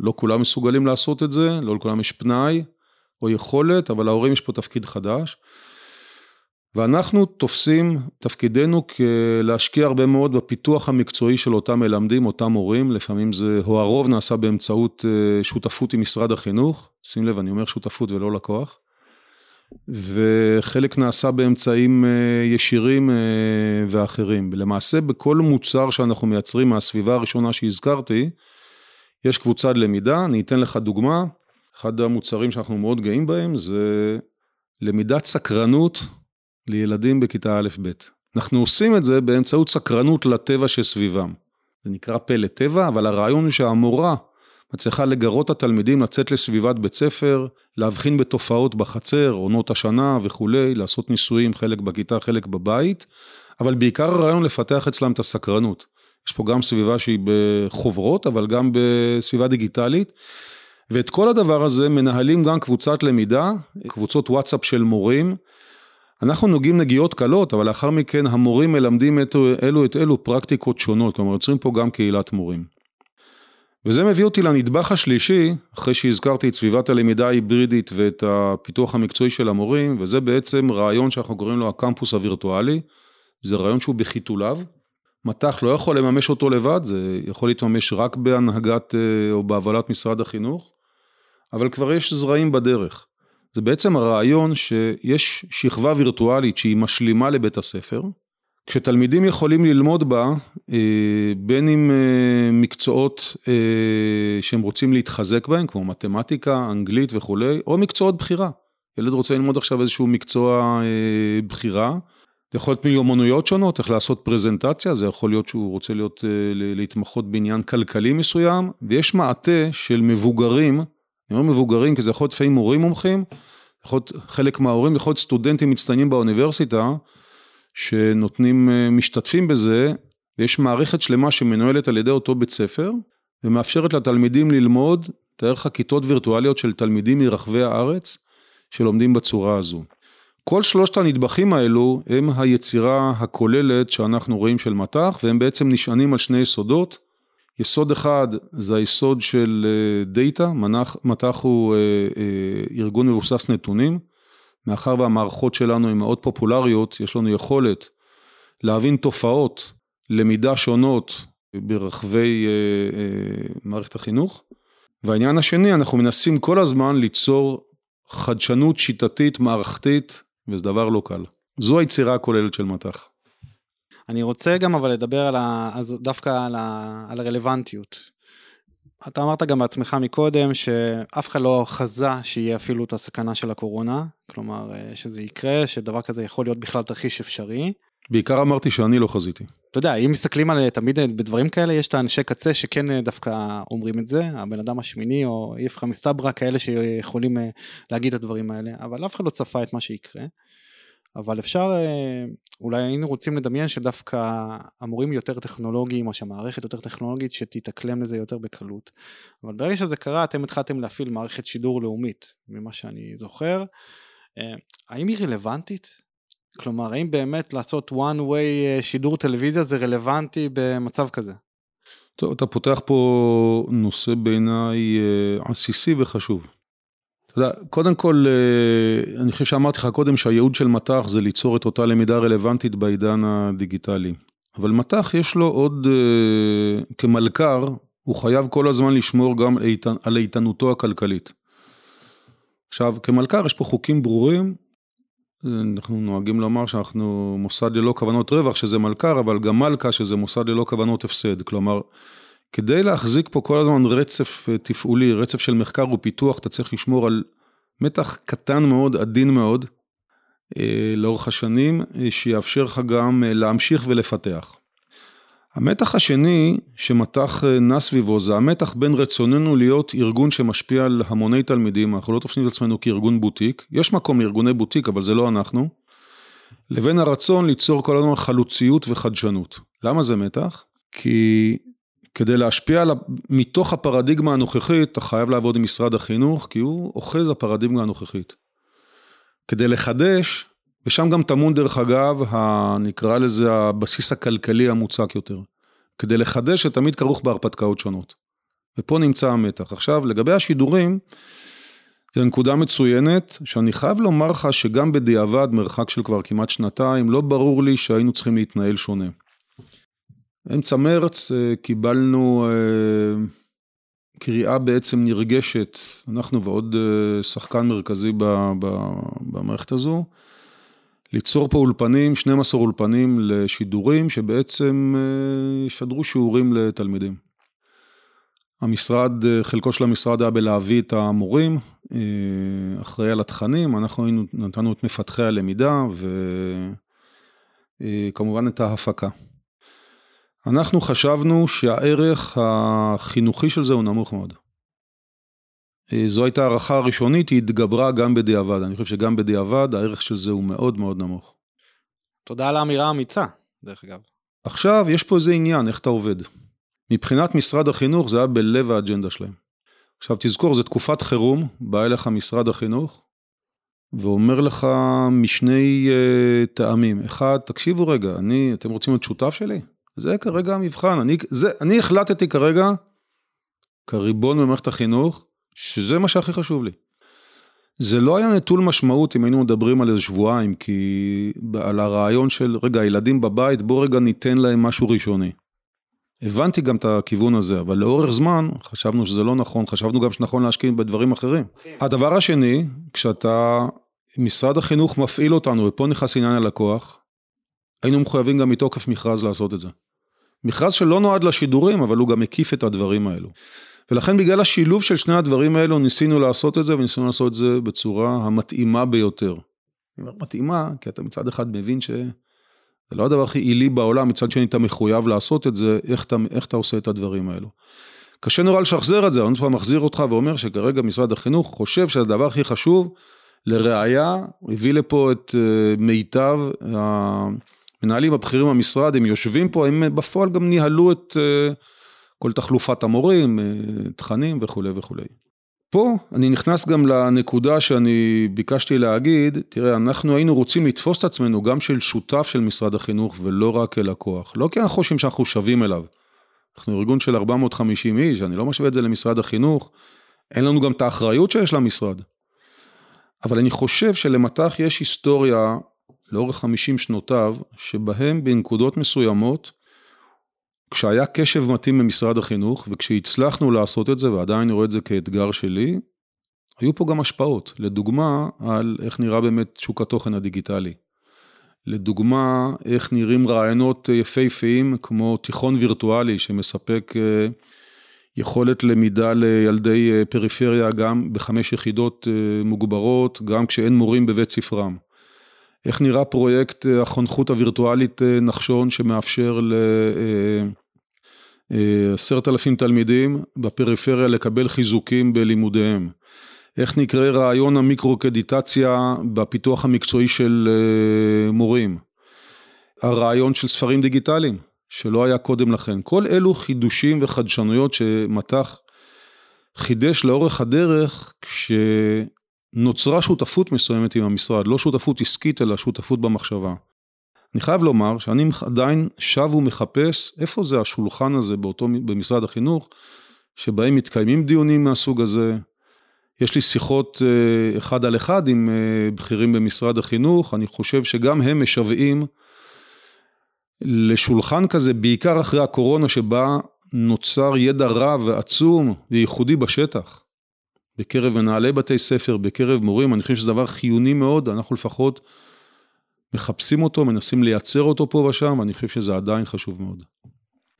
לא כולם מסוגלים לעשות את זה, לא לכולם יש פנאי, או יכולת, אבל להורים יש פה תפקיד חדש. ואנחנו תופסים תפקידנו להשקיע הרבה מאוד בפיתוח המקצועי של אותם מלמדים, אותם מורים, לפעמים זה, או הרוב נעשה באמצעות אה, שותפות עם משרד החינוך, שים לב, אני אומר שותפות ולא לקוח, וחלק נעשה באמצעים אה, ישירים אה, ואחרים. למעשה בכל מוצר שאנחנו מייצרים מהסביבה הראשונה שהזכרתי, יש קבוצת למידה, אני אתן לך דוגמה, אחד המוצרים שאנחנו מאוד גאים בהם זה למידת סקרנות לילדים בכיתה א'-ב'. אנחנו עושים את זה באמצעות סקרנות לטבע שסביבם. זה נקרא פלא טבע, אבל הרעיון הוא שהמורה מצליחה לגרות התלמידים לצאת לסביבת בית ספר, להבחין בתופעות בחצר, עונות השנה וכולי, לעשות ניסויים, חלק בכיתה, חלק בבית, אבל בעיקר הרעיון לפתח אצלם את הסקרנות. יש פה גם סביבה שהיא בחוברות, אבל גם בסביבה דיגיטלית. ואת כל הדבר הזה מנהלים גם קבוצת למידה, קבוצות וואטסאפ של מורים. אנחנו נוגעים נגיעות קלות, אבל לאחר מכן המורים מלמדים את אלו את אלו פרקטיקות שונות, כלומר יוצרים פה גם קהילת מורים. וזה מביא אותי לנדבך השלישי, אחרי שהזכרתי את סביבת הלמידה ההיברידית ואת הפיתוח המקצועי של המורים, וזה בעצם רעיון שאנחנו קוראים לו הקמפוס הווירטואלי. זה רעיון שהוא בחיתוליו. מט"ח לא יכול לממש אותו לבד, זה יכול להתממש רק בהנהגת אה, או בהובלת משרד החינוך, אבל כבר יש זרעים בדרך. זה בעצם הרעיון שיש שכבה וירטואלית שהיא משלימה לבית הספר, כשתלמידים יכולים ללמוד בה, אה, בין אם אה, מקצועות שהם רוצים להתחזק בהם, כמו מתמטיקה, אנגלית וכולי, או מקצועות בחירה. ילד רוצה ללמוד עכשיו איזשהו מקצוע בחירה, זה יכול להיות מיומנויות שונות, איך לעשות פרזנטציה, זה יכול להיות שהוא רוצה להיות, אה, להתמחות בעניין כלכלי מסוים, ויש מעטה של מבוגרים, אני אומר מבוגרים כי זה יכול להיות לפעמים מורים מומחים, יכול להיות חלק מההורים, יכול להיות סטודנטים מצטיינים באוניברסיטה, שנותנים, אה, משתתפים בזה, ויש מערכת שלמה שמנוהלת על ידי אותו בית ספר, ומאפשרת לתלמידים ללמוד דרך הכיתות וירטואליות של תלמידים מרחבי הארץ, שלומדים בצורה הזו. כל שלושת הנדבכים האלו הם היצירה הכוללת שאנחנו רואים של מט"ח והם בעצם נשענים על שני יסודות. יסוד אחד זה היסוד של אה, דאטה, מט"ח הוא אה, אה, ארגון מבוסס נתונים. מאחר והמערכות שלנו הן מאוד פופולריות, יש לנו יכולת להבין תופעות, למידה שונות ברחבי מערכת החינוך. והעניין השני, אנחנו מנסים כל הזמן ליצור חדשנות שיטתית מערכתית וזה דבר לא קל. זו היצירה הכוללת של מט"ח. אני רוצה גם אבל לדבר על ה... אז דווקא על, ה... על הרלוונטיות. אתה אמרת גם בעצמך מקודם שאף אחד לא חזה שיהיה אפילו את הסכנה של הקורונה, כלומר אה, שזה יקרה, שדבר כזה יכול להיות בכלל תרחיש אפשרי. בעיקר אמרתי שאני לא חזיתי. אתה יודע, אם מסתכלים על תמיד בדברים כאלה, יש את האנשי קצה שכן אה, דווקא אומרים את זה, הבן אדם השמיני או איפכא מסתברא, כאלה שיכולים אה, להגיד את הדברים האלה, אבל אף אחד לא צפה את מה שיקרה. אבל אפשר, אה, אולי היינו רוצים לדמיין שדווקא המורים יותר טכנולוגיים, או שהמערכת יותר טכנולוגית, שתתאקלם לזה יותר בקלות. אבל ברגע שזה קרה, אתם התחלתם להפעיל מערכת שידור לאומית, ממה שאני זוכר. האם היא רלוונטית? כלומר, האם באמת לעשות one way אה, שידור טלוויזיה זה רלוונטי במצב כזה? טוב, אתה פותח פה נושא בעיניי אה, עסיסי וחשוב. יודע, קודם כל, אה, אני חושב שאמרתי לך קודם שהייעוד של מט"ח זה ליצור את אותה למידה רלוונטית בעידן הדיגיטלי. אבל מט"ח יש לו עוד, כמלכ"ר, הוא חייב כל הזמן לשמור גם על איתנותו הכלכלית. עכשיו, כמלכ"ר יש פה חוקים ברורים אנחנו נוהגים לומר שאנחנו מוסד ללא כוונות רווח, שזה מלכ"ר, אבל גם מלכה, שזה מוסד ללא כוונות הפסד. כלומר, כדי להחזיק פה כל הזמן רצף אה, תפעולי, רצף של מחקר ופיתוח, אתה צריך לשמור על מתח קטן מאוד, עדין מאוד, אה, לאורך השנים, אה, שיאפשר לך גם להמשיך ולפתח. המתח השני שמתח נע סביבו זה המתח בין רצוננו להיות ארגון שמשפיע על המוני תלמידים, אנחנו לא תופסים את עצמנו כארגון בוטיק, יש מקום לארגוני בוטיק אבל זה לא אנחנו, לבין הרצון ליצור כל הזמן חלוציות וחדשנות. למה זה מתח? כי כדי להשפיע על, מתוך הפרדיגמה הנוכחית, אתה חייב לעבוד עם משרד החינוך, כי הוא אוחז הפרדיגמה הנוכחית. כדי לחדש, ושם גם טמון דרך אגב, נקרא לזה הבסיס הכלכלי המוצק יותר. כדי לחדש שתמיד כרוך בהרפתקאות שונות. ופה נמצא המתח. עכשיו, לגבי השידורים, זו נקודה מצוינת, שאני חייב לומר לך שגם בדיעבד, מרחק של כבר כמעט שנתיים, לא ברור לי שהיינו צריכים להתנהל שונה. אמצע מרץ אה, קיבלנו אה, קריאה בעצם נרגשת, אנחנו ועוד אה, שחקן מרכזי במערכת הזו, ליצור פה אולפנים, 12 אולפנים לשידורים שבעצם ישדרו שיעורים לתלמידים. המשרד, חלקו של המשרד היה בלהביא את המורים, אחראי על התכנים, אנחנו היינו, נתנו את מפתחי הלמידה וכמובן את ההפקה. אנחנו חשבנו שהערך החינוכי של זה הוא נמוך מאוד. אה, זו הייתה הערכה הראשונית, היא התגברה גם בדיעבד. אני חושב שגם בדיעבד הערך של זה הוא מאוד מאוד נמוך. תודה על האמירה האמיצה, דרך אגב. עכשיו, יש פה איזה עניין, איך אתה עובד. מבחינת משרד החינוך זה היה בלב האג'נדה שלהם. עכשיו תזכור, זו תקופת חירום, בא אליך משרד החינוך, ואומר לך משני uh, טעמים. אחד, תקשיבו רגע, אני, אתם רוצים להיות שותף שלי? זה כרגע המבחן, אני, זה, אני החלטתי כרגע, כריבון במערכת החינוך, שזה מה שהכי חשוב לי. זה לא היה נטול משמעות אם היינו מדברים על איזה שבועיים, כי על הרעיון של, רגע, הילדים בבית, בוא רגע ניתן להם משהו ראשוני. הבנתי גם את הכיוון הזה, אבל לאורך זמן חשבנו שזה לא נכון, חשבנו גם שנכון להשקיע בדברים אחרים. כן. הדבר השני, כשאתה, משרד החינוך מפעיל אותנו, ופה נכנס עניין הלקוח, היינו מחויבים גם מתוקף מכרז לעשות את זה. מכרז שלא נועד לשידורים, אבל הוא גם מקיף את הדברים האלו. ולכן בגלל השילוב של שני הדברים האלו ניסינו לעשות את זה, וניסינו לעשות את זה בצורה המתאימה ביותר. אני אומר מתאימה, כי אתה מצד אחד מבין שזה לא הדבר הכי עילי בעולם, מצד שני אתה מחויב לעשות את זה, איך אתה, איך אתה עושה את הדברים האלו. קשה נורא לשחזר את זה, אני פעם מחזיר אותך ואומר שכרגע משרד החינוך חושב שהדבר הכי חשוב, לראיה, הביא לפה את אה, מיטב המנהלים הבכירים במשרד, הם יושבים פה, הם בפועל גם ניהלו את אה, כל תחלופת המורים, אה, תכנים וכולי וכולי. פה אני נכנס גם לנקודה שאני ביקשתי להגיד, תראה, אנחנו היינו רוצים לתפוס את עצמנו גם של שותף של משרד החינוך ולא רק כלקוח. לא כי אנחנו חושבים שאנחנו שווים אליו. אנחנו ארגון של 450 איש, אני לא משווה את זה למשרד החינוך, אין לנו גם את האחריות שיש למשרד. אבל אני חושב שלמט"ח יש היסטוריה לאורך 50 שנותיו, שבהם בנקודות מסוימות, כשהיה קשב מתאים במשרד החינוך, וכשהצלחנו לעשות את זה, ועדיין אני רואה את זה כאתגר שלי, היו פה גם השפעות. לדוגמה, על איך נראה באמת שוק התוכן הדיגיטלי. לדוגמה, איך נראים רעיונות יפהפיים כמו תיכון וירטואלי שמספק אה, יכולת למידה לילדי אה, פריפריה גם בחמש יחידות אה, מוגברות, גם כשאין מורים בבית ספרם. איך נראה פרויקט אה, החונכות הווירטואלית נחשון שמאפשר לעשרת אלפים תלמידים בפריפריה לקבל חיזוקים בלימודיהם. איך נקרא רעיון המיקרו-קדיטציה בפיתוח המקצועי של מורים. הרעיון של ספרים דיגיטליים, שלא היה קודם לכן. כל אלו חידושים וחדשנויות שמט"ח חידש לאורך הדרך כשנוצרה שותפות מסוימת עם המשרד, לא שותפות עסקית אלא שותפות במחשבה. אני חייב לומר שאני עדיין שב ומחפש איפה זה השולחן הזה באותו, במשרד החינוך, שבהם מתקיימים דיונים מהסוג הזה. יש לי שיחות אה, אחד על אחד עם אה, בכירים במשרד החינוך, אני חושב שגם הם משוועים לשולחן כזה, בעיקר אחרי הקורונה שבה נוצר ידע רב ועצום וייחודי בשטח. בקרב מנהלי בתי ספר, בקרב מורים, אני חושב שזה דבר חיוני מאוד, אנחנו לפחות מחפשים אותו, מנסים לייצר אותו פה ושם, ואני חושב שזה עדיין חשוב מאוד.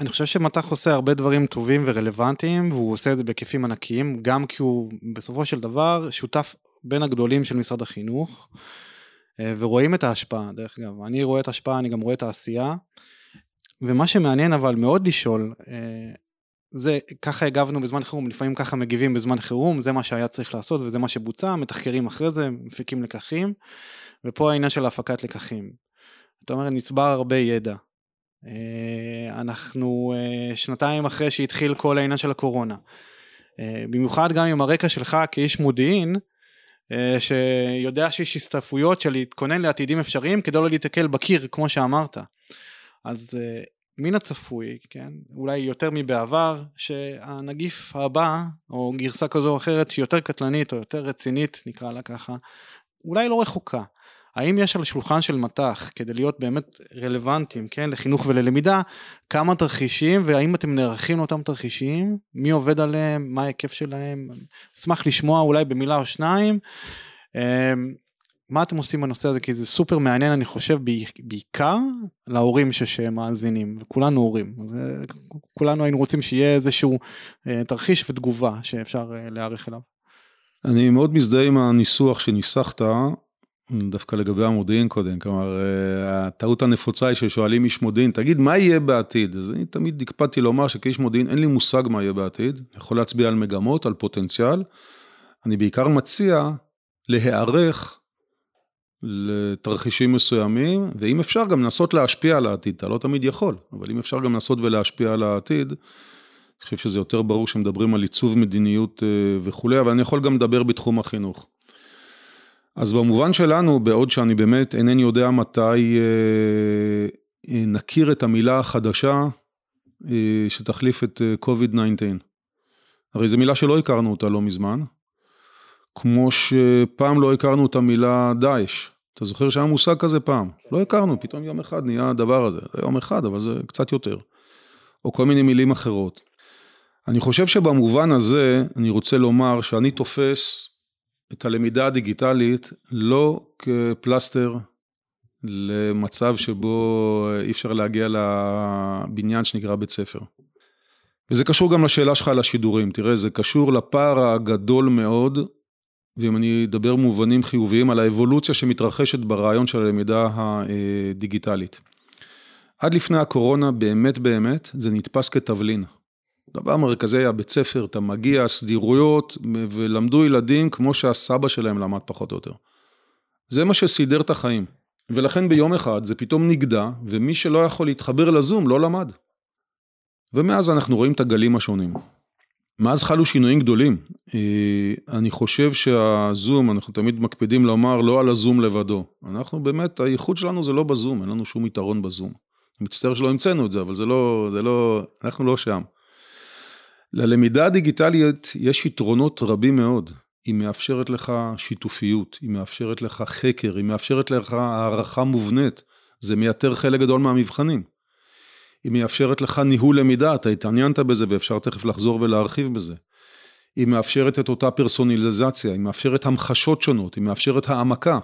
אני חושב שמט"ח עושה הרבה דברים טובים ורלוונטיים, והוא עושה את זה בהיקפים ענקיים, גם כי הוא בסופו של דבר שותף בין הגדולים של משרד החינוך. אה, ורואים את ההשפעה, דרך אגב, אני רואה את ההשפעה, אני גם רואה את העשייה, ומה שמעניין אבל מאוד לשאול, אה, זה ככה הגבנו בזמן חירום, לפעמים ככה מגיבים בזמן חירום, זה מה שהיה צריך לעשות וזה מה שבוצע, מתחקרים אחרי זה, מפיקים לקחים, ופה העניין של הפקת לקחים. אתה אומר, נצבר הרבה ידע. אה, אנחנו שנתיים אחרי שהתחיל כל העניין של הקורונה. במיוחד גם עם הרקע שלך כאיש מודיעין, אה, שיודע שיש הסתעפויות של להתכונן לעתידים אפשריים כדי לא להתקל בקיר כמו שאמרת. אז אה, מן הצפוי, כן, אולי יותר מבעבר, שהנגיף הבא, או גרסה כזו או אחרת יותר קטלנית או יותר רצינית, נקרא לה ככה, אולי לא רחוקה. האם יש על שולחן של מט"ח כדי להיות באמת רלוונטיים, כן, לחינוך וללמידה, כמה תרחישים והאם אתם נערכים לאותם תרחישים, מי עובד עליהם, מה ההיקף שלהם, אשמח לשמוע אולי במילה או שניים. מה אתם עושים בנושא הזה? כי זה סופר מעניין אני חושב בעיקר להורים שמאזינים וכולנו הורים. אה, כולנו היינו רוצים שיהיה איזשהו אה, תרחיש ותגובה שאפשר אה, להיערך אליו. אני מאוד מזדהה עם הניסוח שניסחת דווקא לגבי המודיעין קודם, כלומר, הטעות הנפוצה היא ששואלים איש מודיעין, תגיד, מה יהיה בעתיד? אז אני תמיד הקפדתי לומר שכאיש מודיעין אין לי מושג מה יהיה בעתיד, אני יכול להצביע על מגמות, על פוטנציאל, אני בעיקר מציע להיערך לתרחישים מסוימים, ואם אפשר גם לנסות להשפיע על העתיד, אתה לא תמיד יכול, אבל אם אפשר גם לנסות ולהשפיע על העתיד, אני חושב שזה יותר ברור שמדברים על עיצוב מדיניות אה, וכולי, אבל אני יכול גם לדבר בתחום החינוך. אז במובן שלנו, בעוד שאני באמת אינני יודע מתי אה, אה, נכיר את המילה החדשה שתחליף את COVID-19. הרי זו מילה שלא הכרנו אותה לא מזמן, כמו שפעם לא הכרנו את המילה דאעש. אתה זוכר שהיה מושג כזה פעם? לא הכרנו, פתאום יום אחד נהיה הדבר הזה. זה יום אחד, אבל זה קצת יותר. או כל מיני מילים אחרות. אני חושב שבמובן הזה, אני רוצה לומר שאני תופס את הלמידה הדיגיטלית לא כפלסטר למצב שבו אי אפשר להגיע לבניין שנקרא בית ספר. וזה קשור גם לשאלה שלך על השידורים, תראה, זה קשור לפער הגדול מאוד ואם אני אדבר מובנים חיוביים על האבולוציה שמתרחשת ברעיון של הלמידה הדיגיטלית. עד לפני הקורונה באמת באמת זה נתפס כתבלין. דבר מרכזי היה בית ספר, אתה מגיע, סדירויות, ולמדו ילדים כמו שהסבא שלהם למד פחות או יותר. זה מה שסידר את החיים. ולכן ביום אחד זה פתאום נגדע, ומי שלא יכול להתחבר לזום לא למד. ומאז אנחנו רואים את הגלים השונים. מאז חלו שינויים גדולים. אה, אני חושב שהזום, אנחנו תמיד מקפידים לומר לא על הזום לבדו. אנחנו באמת, הייחוד שלנו זה לא בזום, אין לנו שום יתרון בזום. אני מצטער שלא המצאנו את זה, אבל זה לא, זה לא, אנחנו לא שם. ללמידה הדיגיטלית יש יתרונות רבים מאוד. היא מאפשרת לך שיתופיות, היא מאפשרת לך חקר, היא מאפשרת לך הערכה מובנית. זה מייתר חלק גדול מהמבחנים. היא מאפשרת לך ניהול למידה, אתה התעניינת בזה ואפשר תכף לחזור ולהרחיב בזה. היא מאפשרת את אותה פרסונליזציה, היא מאפשרת המחשות שונות, היא מאפשרת העמקה.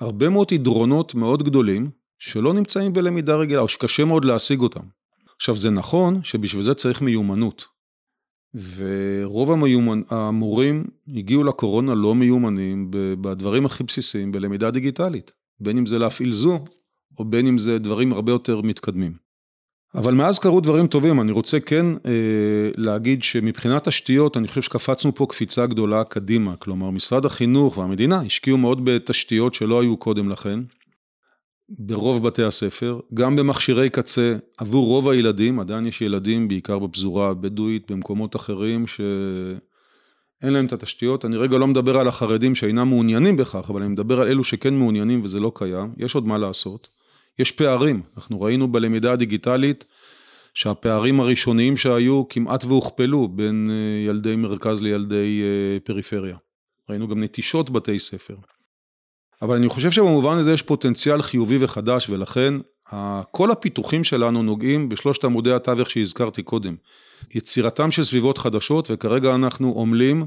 הרבה מאוד ידרונות מאוד גדולים שלא נמצאים בלמידה רגילה או שקשה מאוד להשיג אותם. עכשיו זה נכון שבשביל זה צריך מיומנות. ורוב המיומנ... המורים הגיעו לקורונה לא מיומנים בדברים הכי בסיסיים בלמידה דיגיטלית. בין אם זה להפעיל זום או בין אם זה דברים הרבה יותר מתקדמים. אבל מאז קרו דברים טובים, אני רוצה כן אה, להגיד שמבחינת תשתיות, אני חושב שקפצנו פה קפיצה גדולה קדימה, כלומר משרד החינוך והמדינה השקיעו מאוד בתשתיות שלא היו קודם לכן, ברוב בתי הספר, גם במכשירי קצה עבור רוב הילדים, עדיין יש ילדים בעיקר בפזורה הבדואית, במקומות אחרים שאין להם את התשתיות, אני רגע לא מדבר על החרדים שאינם מעוניינים בכך, אבל אני מדבר על אלו שכן מעוניינים וזה לא קיים, יש עוד מה לעשות. יש פערים, אנחנו ראינו בלמידה הדיגיטלית שהפערים הראשוניים שהיו כמעט והוכפלו בין אה, ילדי מרכז לילדי אה, פריפריה. ראינו גם נטישות בתי ספר. אבל אני חושב שבמובן הזה יש פוטנציאל חיובי וחדש ולכן כל הפיתוחים שלנו נוגעים בשלושת עמודי התווך שהזכרתי קודם. יצירתם של סביבות חדשות וכרגע אנחנו עמלים,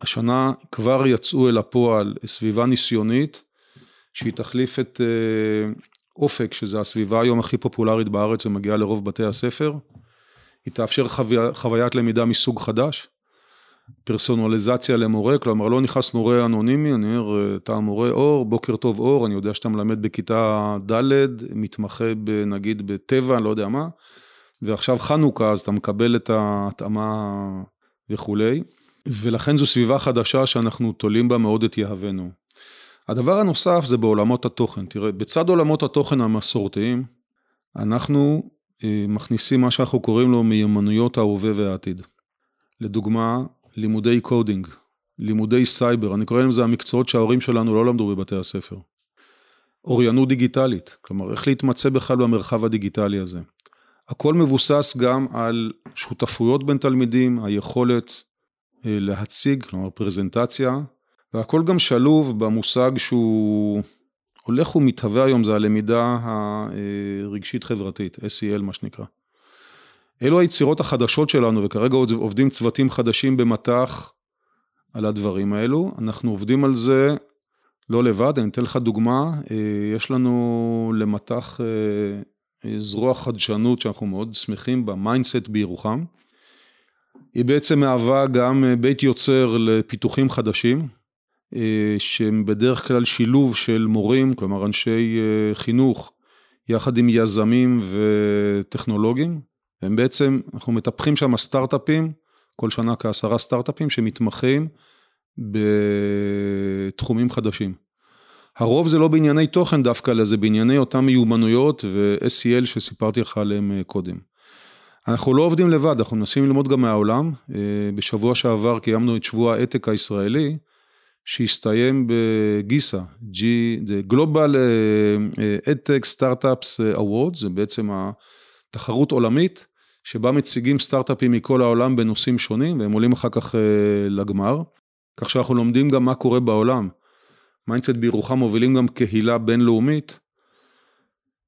השנה כבר יצאו אל הפועל סביבה ניסיונית שהיא תחליף את אה, אופק, שזה הסביבה היום הכי פופולרית בארץ ומגיעה לרוב בתי הספר. היא תאפשר חווי, חוויית למידה מסוג חדש, פרסונליזציה למורה, כלומר לא נכנס מורה אנונימי, אני אומר, אתה מורה אור, בוקר טוב אור, אני יודע שאתה מלמד בכיתה ד', מתמחה נגיד בטבע, אני לא יודע מה, ועכשיו חנוכה, אז אתה מקבל את ההתאמה וכולי, ולכן זו סביבה חדשה שאנחנו תולים בה מאוד את יהבנו. הדבר הנוסף זה בעולמות התוכן. תראה, בצד עולמות התוכן המסורתיים, אנחנו אה, מכניסים מה שאנחנו קוראים לו מיומנויות ההווה והעתיד. לדוגמה, לימודי coding, לימודי סייבר, אני קורא לזה המקצועות שההורים שלנו לא למדו בבתי הספר. אוריינות דיגיטלית, כלומר איך להתמצא בכלל במרחב הדיגיטלי הזה. הכל מבוסס גם על שותפויות בין תלמידים, היכולת אה, להציג, כלומר פרזנטציה, והכל גם שלוב במושג שהוא הולך ומתהווה היום, זה הלמידה הרגשית חברתית, SEL מה שנקרא. אלו היצירות החדשות שלנו, וכרגע עובדים צוותים חדשים במטח על הדברים האלו. אנחנו עובדים על זה לא לבד, אני אתן לך דוגמה, אה, יש לנו למטח אה, זרוע חדשנות שאנחנו מאוד שמחים בה, MindCET בירוחם. היא בעצם מהווה גם אה, בית יוצר לפיתוחים חדשים, שהם בדרך כלל שילוב של מורים, כלומר אנשי חינוך, יחד עם יזמים וטכנולוגים. הם בעצם, אנחנו מטפחים שם סטארט-אפים, כל שנה כעשרה סטארט-אפים שמתמחים בתחומים חדשים. הרוב זה לא בענייני תוכן דווקא, אלא זה בענייני אותן מיומנויות ו-SEL שסיפרתי לך עליהם אה, קודם. אנחנו לא עובדים לבד, אנחנו מנסים ללמוד גם מהעולם. אה, בשבוע שעבר קיימנו את שבוע ה EdTech הישראלי, שהסתיים ב GESA, G, the Global אה, EdTech Startups Awards, זה בעצם התחרות עולמית, שבה מציגים סטארט-אפים מכל העולם בנושאים שונים, והם עולים אחר כך לגמר. כך שאנחנו לומדים גם מה קורה בעולם. MindCET בירוחם מובילים גם קהילה בינלאומית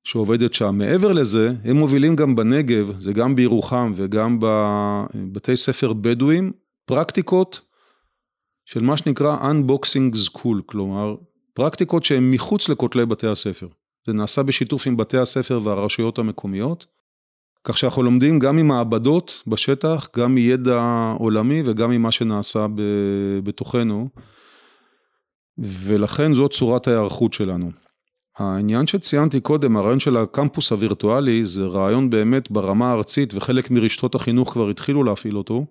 שעובדת שם. מעבר לזה, הם מובילים גם בנגב, זה גם בירוחם וגם בבתי ספר בדואים, פרקטיקות של מה שנקרא Unboxing School, כלומר, פרקטיקות שהן מחוץ לכותלי בתי הספר. זה נעשה בשיתוף עם בתי הספר והרשויות המקומיות, כך שאנחנו לומדים גם ממעבדות בשטח, גם מידע עולמי וגם ממה שנעשה בתוכנו, ולכן זאת צורת ההיערכות שלנו. העניין שציינתי קודם, הרעיון של הקמפוס הווירטואלי, זה רעיון באמת ברמה הארצית, וחלק מרשתות החינוך כבר התחילו להפעיל אותו.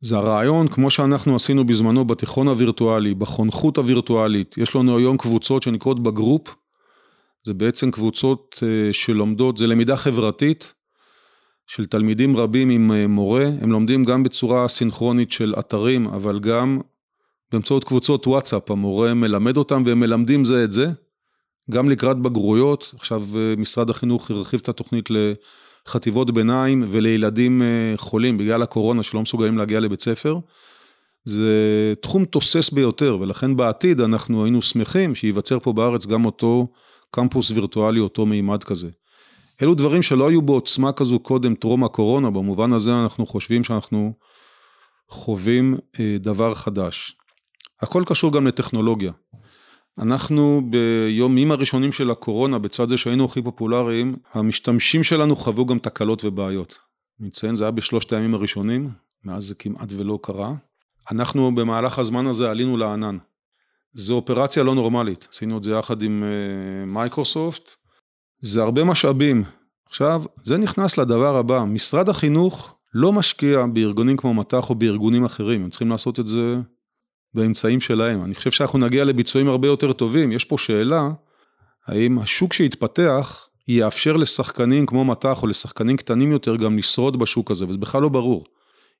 זה הרעיון, כמו שאנחנו עשינו בזמנו בתיכון הווירטואלי, בחונכות הווירטואלית, יש לנו היום קבוצות שנקראות בגרופ, זה בעצם קבוצות אה, שלומדות, זה למידה חברתית, של תלמידים רבים עם אה, מורה, הם לומדים גם בצורה סינכרונית של אתרים, אבל גם באמצעות קבוצות וואטסאפ, המורה מלמד אותם והם מלמדים זה את זה, גם לקראת בגרויות, עכשיו אה, משרד החינוך הרחיב את התוכנית לחטיבות ביניים ולילדים אה, חולים בגלל הקורונה שלא מסוגלים להגיע לבית ספר. זה תחום תוסס ביותר ולכן בעתיד אנחנו היינו שמחים שייווצר פה בארץ גם אותו קמפוס וירטואלי, אותו מימד כזה. אלו דברים שלא היו בעוצמה כזו קודם טרום הקורונה, במובן הזה אנחנו חושבים שאנחנו חווים אה, דבר חדש. הכל קשור גם לטכנולוגיה. אנחנו ביומים הראשונים של הקורונה, בצד זה שהיינו הכי פופולריים, המשתמשים שלנו חוו גם תקלות ובעיות. אני אציין, זה היה בשלושת הימים הראשונים, מאז זה כמעט ולא קרה. אנחנו במהלך הזמן הזה עלינו לענן. זו אופרציה לא נורמלית, עשינו את זה יחד עם אה, מייקרוסופט, זה הרבה משאבים. עכשיו, זה נכנס לדבר הבא, משרד החינוך לא משקיע בארגונים כמו מט"ח או בארגונים אחרים, הם צריכים לעשות את זה באמצעים שלהם. אני חושב שאנחנו נגיע לביצועים הרבה יותר טובים. יש פה שאלה, האם השוק שיתפתח יאפשר לשחקנים כמו מט"ח או לשחקנים קטנים יותר גם לשרוד בשוק הזה, וזה בכלל לא ברור.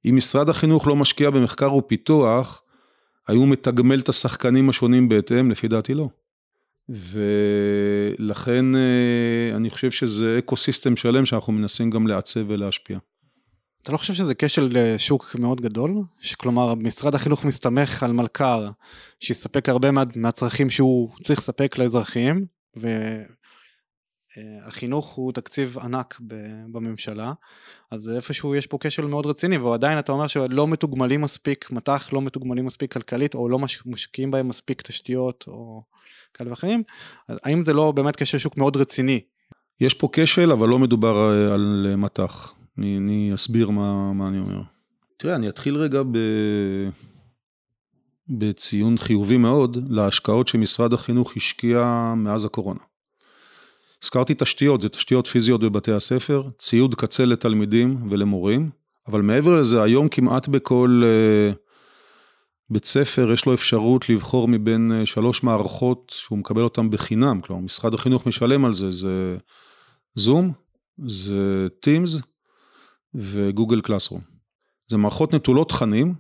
אם משרד החינוך לא משקיע במחקר ופיתוח, האם הוא מתגמל את השחקנים השונים בהתאם? לפי דעתי לא. ולכן אה, אני חושב שזה אקו סיסטם שלם שאנחנו מנסים גם לעצב ולהשפיע. אתה לא חושב שזה כשל אה, שוק מאוד גדול? שכלומר משרד החינוך מסתמך על מלכ"ר שיספק הרבה מה, מהצרכים שהוא צריך לספק לאזרחים והחינוך אה, הוא תקציב ענק בממשלה אז איפשהו יש פה כשל מאוד רציני ועדיין אתה אומר שלא מתוגמלים מספיק מט"ח לא מתוגמלים מספיק כלכלית או לא משקיעים בהם מספיק תשתיות או כאלה ואחרים האם זה לא באמת כשל שוק מאוד רציני? יש פה כשל אבל לא מדובר על מט"ח. אני, אני אסביר מה, מה אני אומר. תראה, אני אתחיל רגע ב... בציון חיובי מאוד להשקעות שמשרד החינוך השקיע מאז הקורונה. הזכרתי תשתיות, זה תשתיות פיזיות בבתי הספר, ציוד קצה לתלמידים ולמורים, אבל מעבר לזה, היום כמעט בכל uh, בית ספר יש לו אפשרות לבחור מבין uh, שלוש מערכות שהוא מקבל אותן בחינם, כלומר משרד החינוך משלם על זה, זה זום, זה טימס וגוגל קלאסרום. זה מערכות נטולות תכנים,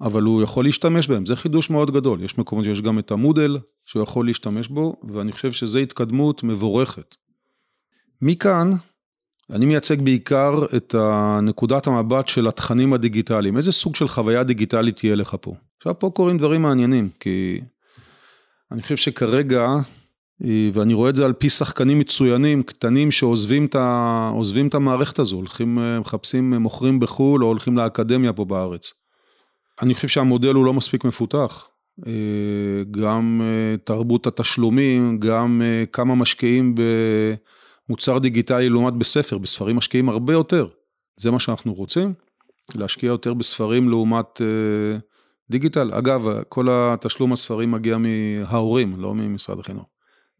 אבל הוא יכול להשתמש בהם, זה חידוש מאוד גדול. יש מקומות שיש גם את המודל שהוא יכול להשתמש בו, ואני חושב שזו התקדמות מבורכת. מכאן, אני מייצג בעיקר את נקודת המבט של התכנים הדיגיטליים, איזה סוג של חוויה דיגיטלית תהיה לך פה. עכשיו פה קורים דברים מעניינים, כי אני חושב שכרגע, ואני רואה את זה על פי שחקנים מצוינים, קטנים שעוזבים את, ה... את המערכת הזו, הולכים, אה, מחפשים, מוכרים בחו"ל או הולכים לאקדמיה פה בארץ. אני חושב שהמודל הוא לא מספיק מפותח. אה, גם תרבות התשלומים, גם כמה משקיעים במוצר דיגיטלי לעומת בספר, בספרים משקיעים הרבה יותר. זה מה שאנחנו רוצים, להשקיע יותר בספרים לעומת דיגיטל. אגב, כל התשלום הספרים מגיע מההורים, לא ממשרד החינוך.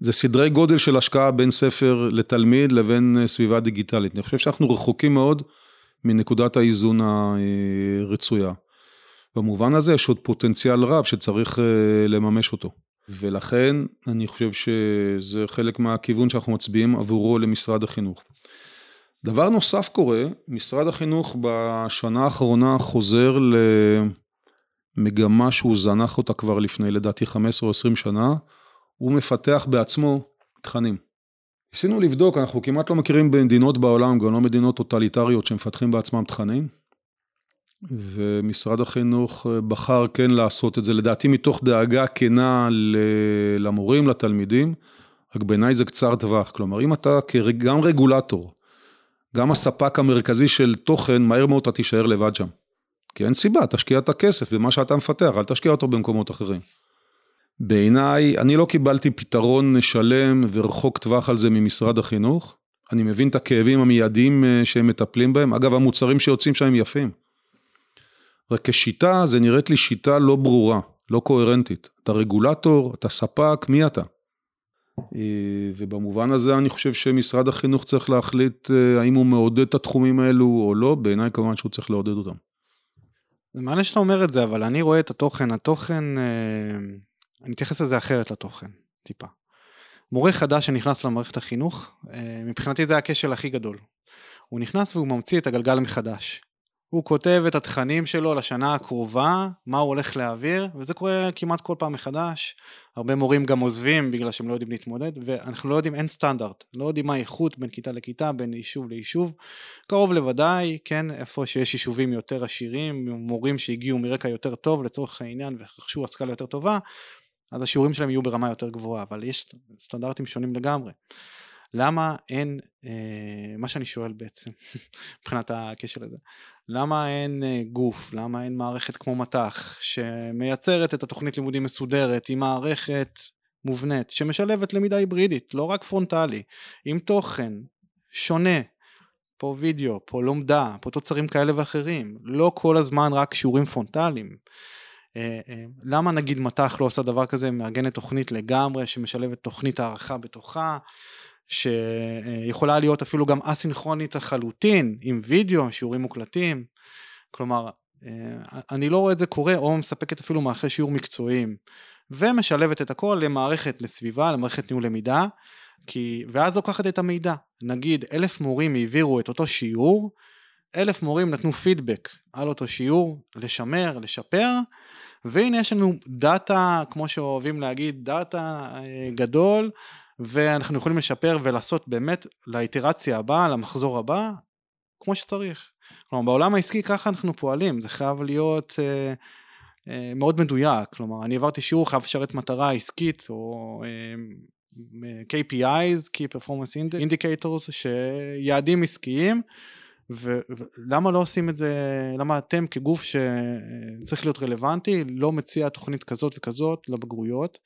זה סדרי גודל של השקעה בין ספר לתלמיד לבין סביבה דיגיטלית. אני חושב שאנחנו רחוקים מאוד מנקודת האיזון הרצויה. במובן הזה יש עוד פוטנציאל רב שצריך אה, לממש אותו. ולכן אני חושב שזה חלק מהכיוון שאנחנו מצביעים עבורו למשרד החינוך. דבר נוסף קורה, משרד החינוך בשנה האחרונה חוזר למגמה שהוא זנח אותה כבר לפני לדעתי 15 או 20 שנה, הוא מפתח בעצמו תכנים. ניסינו לבדוק, אנחנו כמעט לא מכירים במדינות בעולם, גם לא מדינות טוטליטריות שמפתחים בעצמם תכנים, ומשרד החינוך אה, בחר כן לעשות את זה, לדעתי מתוך דאגה כנה למורים, לתלמידים, רק בעיניי זה קצר טווח, כלומר אם אתה גם רגולטור, גם הספק המרכזי של תוכן, מהר מאוד אתה תישאר לבד שם. כי אין סיבה, תשקיע את הכסף במה שאתה מפתח, אל תשקיע אותו במקומות אחרים. בעיניי, אני לא קיבלתי פתרון שלם ורחוק טווח על זה ממשרד החינוך. אני מבין את הכאבים המיידיים אה, שהם מטפלים בהם. אגב, המוצרים שיוצאים שם הם יפים. רק כשיטה, זה נראית לי שיטה לא ברורה, לא קוהרנטית. אתה רגולטור, אתה ספק, מי אתה? אה, ובמובן הזה אני חושב שמשרד החינוך צריך להחליט אה, האם הוא מעודד את התחומים האלו או לא, בעיניי כמובן שהוא צריך לעודד אותם. זה מעניין שאתה אומר את זה, אבל אני רואה את התוכן, התוכן אני אתייחס לזה אחרת לתוכן, טיפה. מורה חדש שנכנס למערכת החינוך, אה, מבחינתי זה הכשל הכי גדול. הוא נכנס והוא ממציא את הגלגל מחדש. הוא כותב את התכנים שלו לשנה הקרובה, מה הוא הולך להעביר, וזה קורה כמעט כל פעם מחדש. הרבה מורים גם עוזבים בגלל שהם לא יודעים להתמודד, ואנחנו לא יודעים, אין סטנדרט, לא יודעים מה האיכות בין כיתה לכיתה, בין יישוב ליישוב. קרוב לוודאי, כן, איפה שיש יישובים יותר עשירים, מורים שהגיעו מרקע יותר טוב לצורך העניין ורכשו השכלה יותר טובה, אז השיעורים שלהם יהיו ברמה יותר גבוהה, אבל יש סטנדרטים שונים לגמרי. למה אין, אה, מה שאני שואל בעצם, <laughs> מבחינת הכשל הזה, למה אין אה, גוף, למה אין מערכת כמו מט"ח, שמייצרת את התוכנית לימודים מסודרת, עם מערכת מובנית, שמשלבת למידה היברידית, לא רק פרונטלי, עם תוכן שונה, פה וידאו, פה לומדה, פה תוצרים כאלה ואחרים, לא כל הזמן רק שיעורים פרונטליים. אה, אה, למה נגיד מט"ח לא עושה דבר כזה, מארגנת תוכנית לגמרי שמשלבת תוכנית הערכה בתוכה, שיכולה להיות אפילו גם אסינכרונית לחלוטין, עם וידאו, שיעורים מוקלטים, כלומר, אה, אני לא רואה את זה קורה, או מספקת אפילו מערכי שיעור מקצועיים, ומשלבת את הכל למערכת לסביבה, למערכת ניהול למידה, כי, ואז לוקחת את המידע, נגיד אלף מורים העבירו את אותו שיעור, אלף מורים נתנו פידבק על אותו שיעור, לשמר, לשפר, והנה יש לנו דאטה, כמו שאוהבים להגיד, דאטה אה, גדול, ואנחנו יכולים לשפר ולעשות באמת לאיטרציה הבאה, למחזור הבא, כמו שצריך. כלומר, בעולם העסקי ככה אנחנו פועלים, זה חייב להיות אה, אה, מאוד מדויק, כלומר, אני עברתי שיעור חייב לשרת מטרה עסקית, או אה, KPIs, Key Performance Indicators, שיעדים עסקיים, ולמה לא עושים את זה, למה אתם כגוף שצריך להיות רלוונטי, לא מציע תוכנית כזאת וכזאת לבגרויות,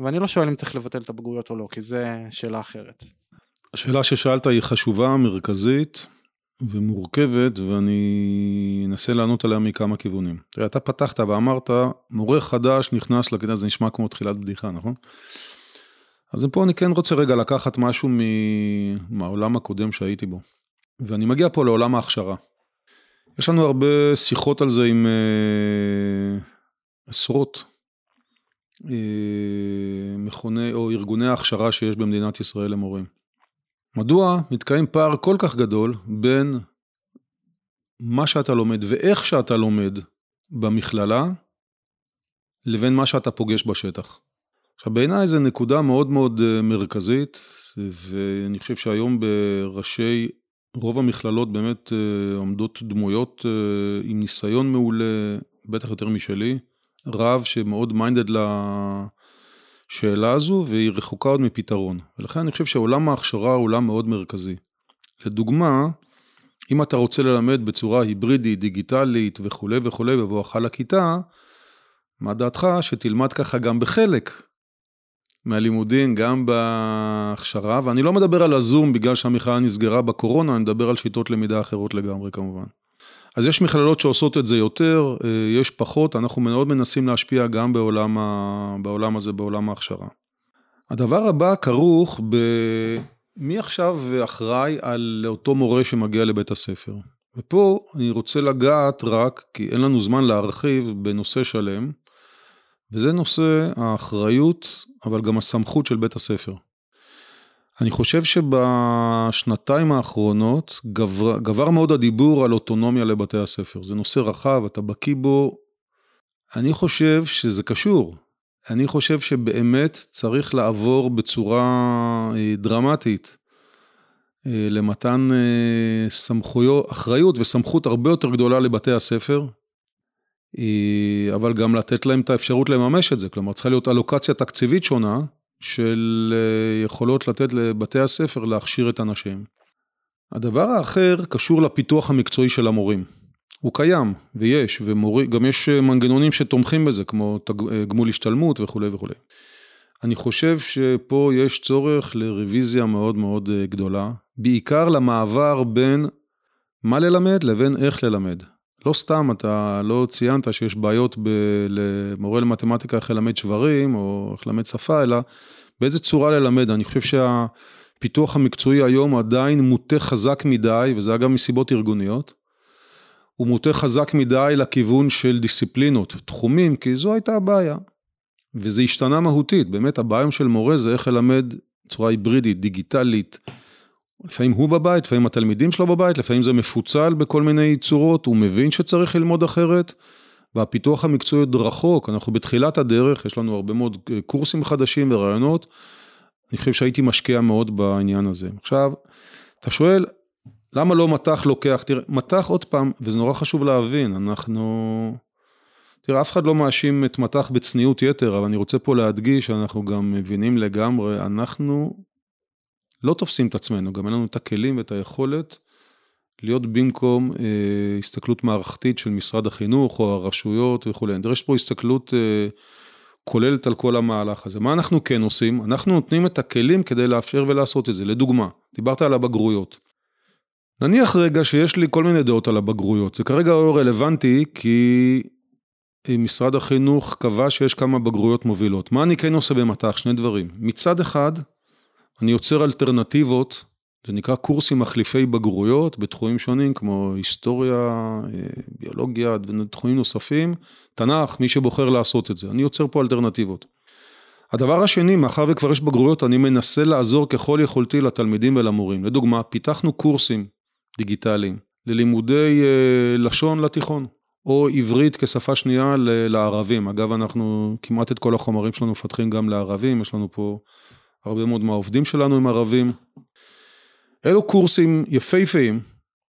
ואני לא שואל אם צריך לבטל את הבגרויות או לא, כי זה שאלה אחרת. השאלה ששאלת היא חשובה, מרכזית ומורכבת, ואני אנסה לענות עליה מכמה כיוונים. תראה, אתה פתחת ואמרת, מורה חדש נכנס לכיתה, זה נשמע כמו תחילת בדיחה, נכון? אז פה אני כן רוצה רגע לקחת משהו מהעולם הקודם שהייתי בו. ואני מגיע פה לעולם ההכשרה. יש לנו הרבה שיחות על זה עם אה, עשרות אה, מכוני או ארגוני ההכשרה שיש במדינת ישראל למורים. מדוע מתקיים פער כל כך גדול בין מה שאתה לומד ואיך שאתה לומד במכללה לבין מה שאתה פוגש בשטח. עכשיו בעיניי זו נקודה מאוד מאוד אה, מרכזית ואני חושב שהיום בראשי רוב המכללות באמת אה, עומדות דמויות אה, עם ניסיון מעולה, בטח יותר משלי, רב שמאוד מיינדד לשאלה הזו והיא רחוקה עוד מפתרון. ולכן אני חושב שעולם ההכשרה הוא עולם מאוד מרכזי. לדוגמה, אם אתה רוצה ללמד בצורה היברידית, דיגיטלית וכולי וכולי בבואך לכיתה, מה דעתך שתלמד ככה גם בחלק מהלימודים, גם בהכשרה, ואני לא מדבר על הזום בגלל שהמכללה נסגרה בקורונה, אני מדבר על שיטות למידה אחרות לגמרי כמובן. אז יש מכללות שעושות את זה יותר, אה, יש פחות, אנחנו מאוד מנסים להשפיע גם בעולם, ה... בעולם הזה, בעולם ההכשרה. הדבר הבא כרוך ב... מי עכשיו אחראי על אותו מורה שמגיע לבית הספר? ופה אני רוצה לגעת רק, כי אין לנו זמן להרחיב בנושא שלם, וזה נושא האחריות, אבל גם הסמכות של בית הספר. אני חושב שבשנתיים האחרונות גבר, גבר מאוד הדיבור על אוטונומיה לבתי הספר. זה נושא רחב, אתה בקיא בו. אני חושב שזה קשור. אני חושב שבאמת צריך לעבור בצורה אה, דרמטית אה, למתן אה, סמכויות, אחריות וסמכות הרבה יותר גדולה לבתי הספר, אבל גם לתת להם את האפשרות לממש את זה. כלומר, צריכה להיות אלוקציה תקציבית שונה של יכולות לתת לבתי הספר להכשיר את האנשים. הדבר האחר קשור לפיתוח המקצועי של המורים. הוא קיים, ויש, וגם יש מנגנונים שתומכים בזה, כמו גמול השתלמות וכולי וכולי. אני חושב שפה יש צורך לרוויזיה מאוד מאוד אה, גדולה, בעיקר למעבר בין מה ללמד לבין איך ללמד. לא סתם אתה לא ציינת שיש בעיות ב, למורה למתמטיקה איך ללמד שברים או איך ללמד שפה, אלא באיזה צורה ללמד. אני חושב שהפיתוח המקצועי היום עדיין מוטה חזק מדי, וזה אגב מסיבות ארגוניות. הוא מוטה חזק מדי לכיוון של דיסציפלינות, תחומים, כי זו הייתה הבעיה. וזה השתנה מהותית, באמת הבעיה של מורה זה איך ללמד בצורה היברידית, דיגיטלית. לפעמים הוא בבית, לפעמים התלמידים שלו בבית, לפעמים זה מפוצל בכל מיני צורות, הוא מבין שצריך ללמוד אחרת, והפיתוח המקצועי עוד רחוק, אנחנו בתחילת הדרך, יש לנו הרבה מאוד קורסים חדשים ורעיונות, אני חושב שהייתי משקיע מאוד בעניין הזה. עכשיו, אתה שואל, למה לא מטח לוקח? תראה, מטח עוד פעם, וזה נורא חשוב להבין, אנחנו... תראה, אף אחד לא מאשים את מטח בצניעות יתר, אבל אני רוצה פה להדגיש שאנחנו גם מבינים לגמרי, אנחנו לא תופסים את עצמנו, גם אין לנו את הכלים ואת היכולת להיות במקום אה, הסתכלות מערכתית של משרד החינוך או הרשויות וכולי. נדרשת פה הסתכלות אה, כוללת על כל המהלך הזה. מה אנחנו כן עושים? אנחנו נותנים את הכלים כדי לאפשר ולעשות את זה. לדוגמה, דיברת על הבגרויות. נניח רגע שיש לי כל מיני דעות על הבגרויות, זה כרגע לא רלוונטי כי משרד החינוך קבע שיש כמה בגרויות מובילות. מה אני כן עושה במטח? שני דברים. מצד אחד, אני יוצר אלטרנטיבות, זה נקרא קורסים מחליפי בגרויות בתחומים שונים כמו היסטוריה, אה, ביולוגיה, תחומים נוספים, תנ"ך, מי שבוחר לעשות את זה. אני יוצר פה אלטרנטיבות. הדבר השני, מאחר וכבר יש בגרויות, אני מנסה לעזור ככל יכולתי לתלמידים ולמורים. לדוגמה, פיתחנו קורסים דיגיטליים ללימודי אה, לשון לתיכון, או עברית כשפה שנייה לערבים. אגב, אנחנו כמעט את כל החומרים שלנו מפתחים גם לערבים, יש לנו פה הרבה מאוד מהעובדים שלנו הם ערבים. אלו קורסים יפהפיים,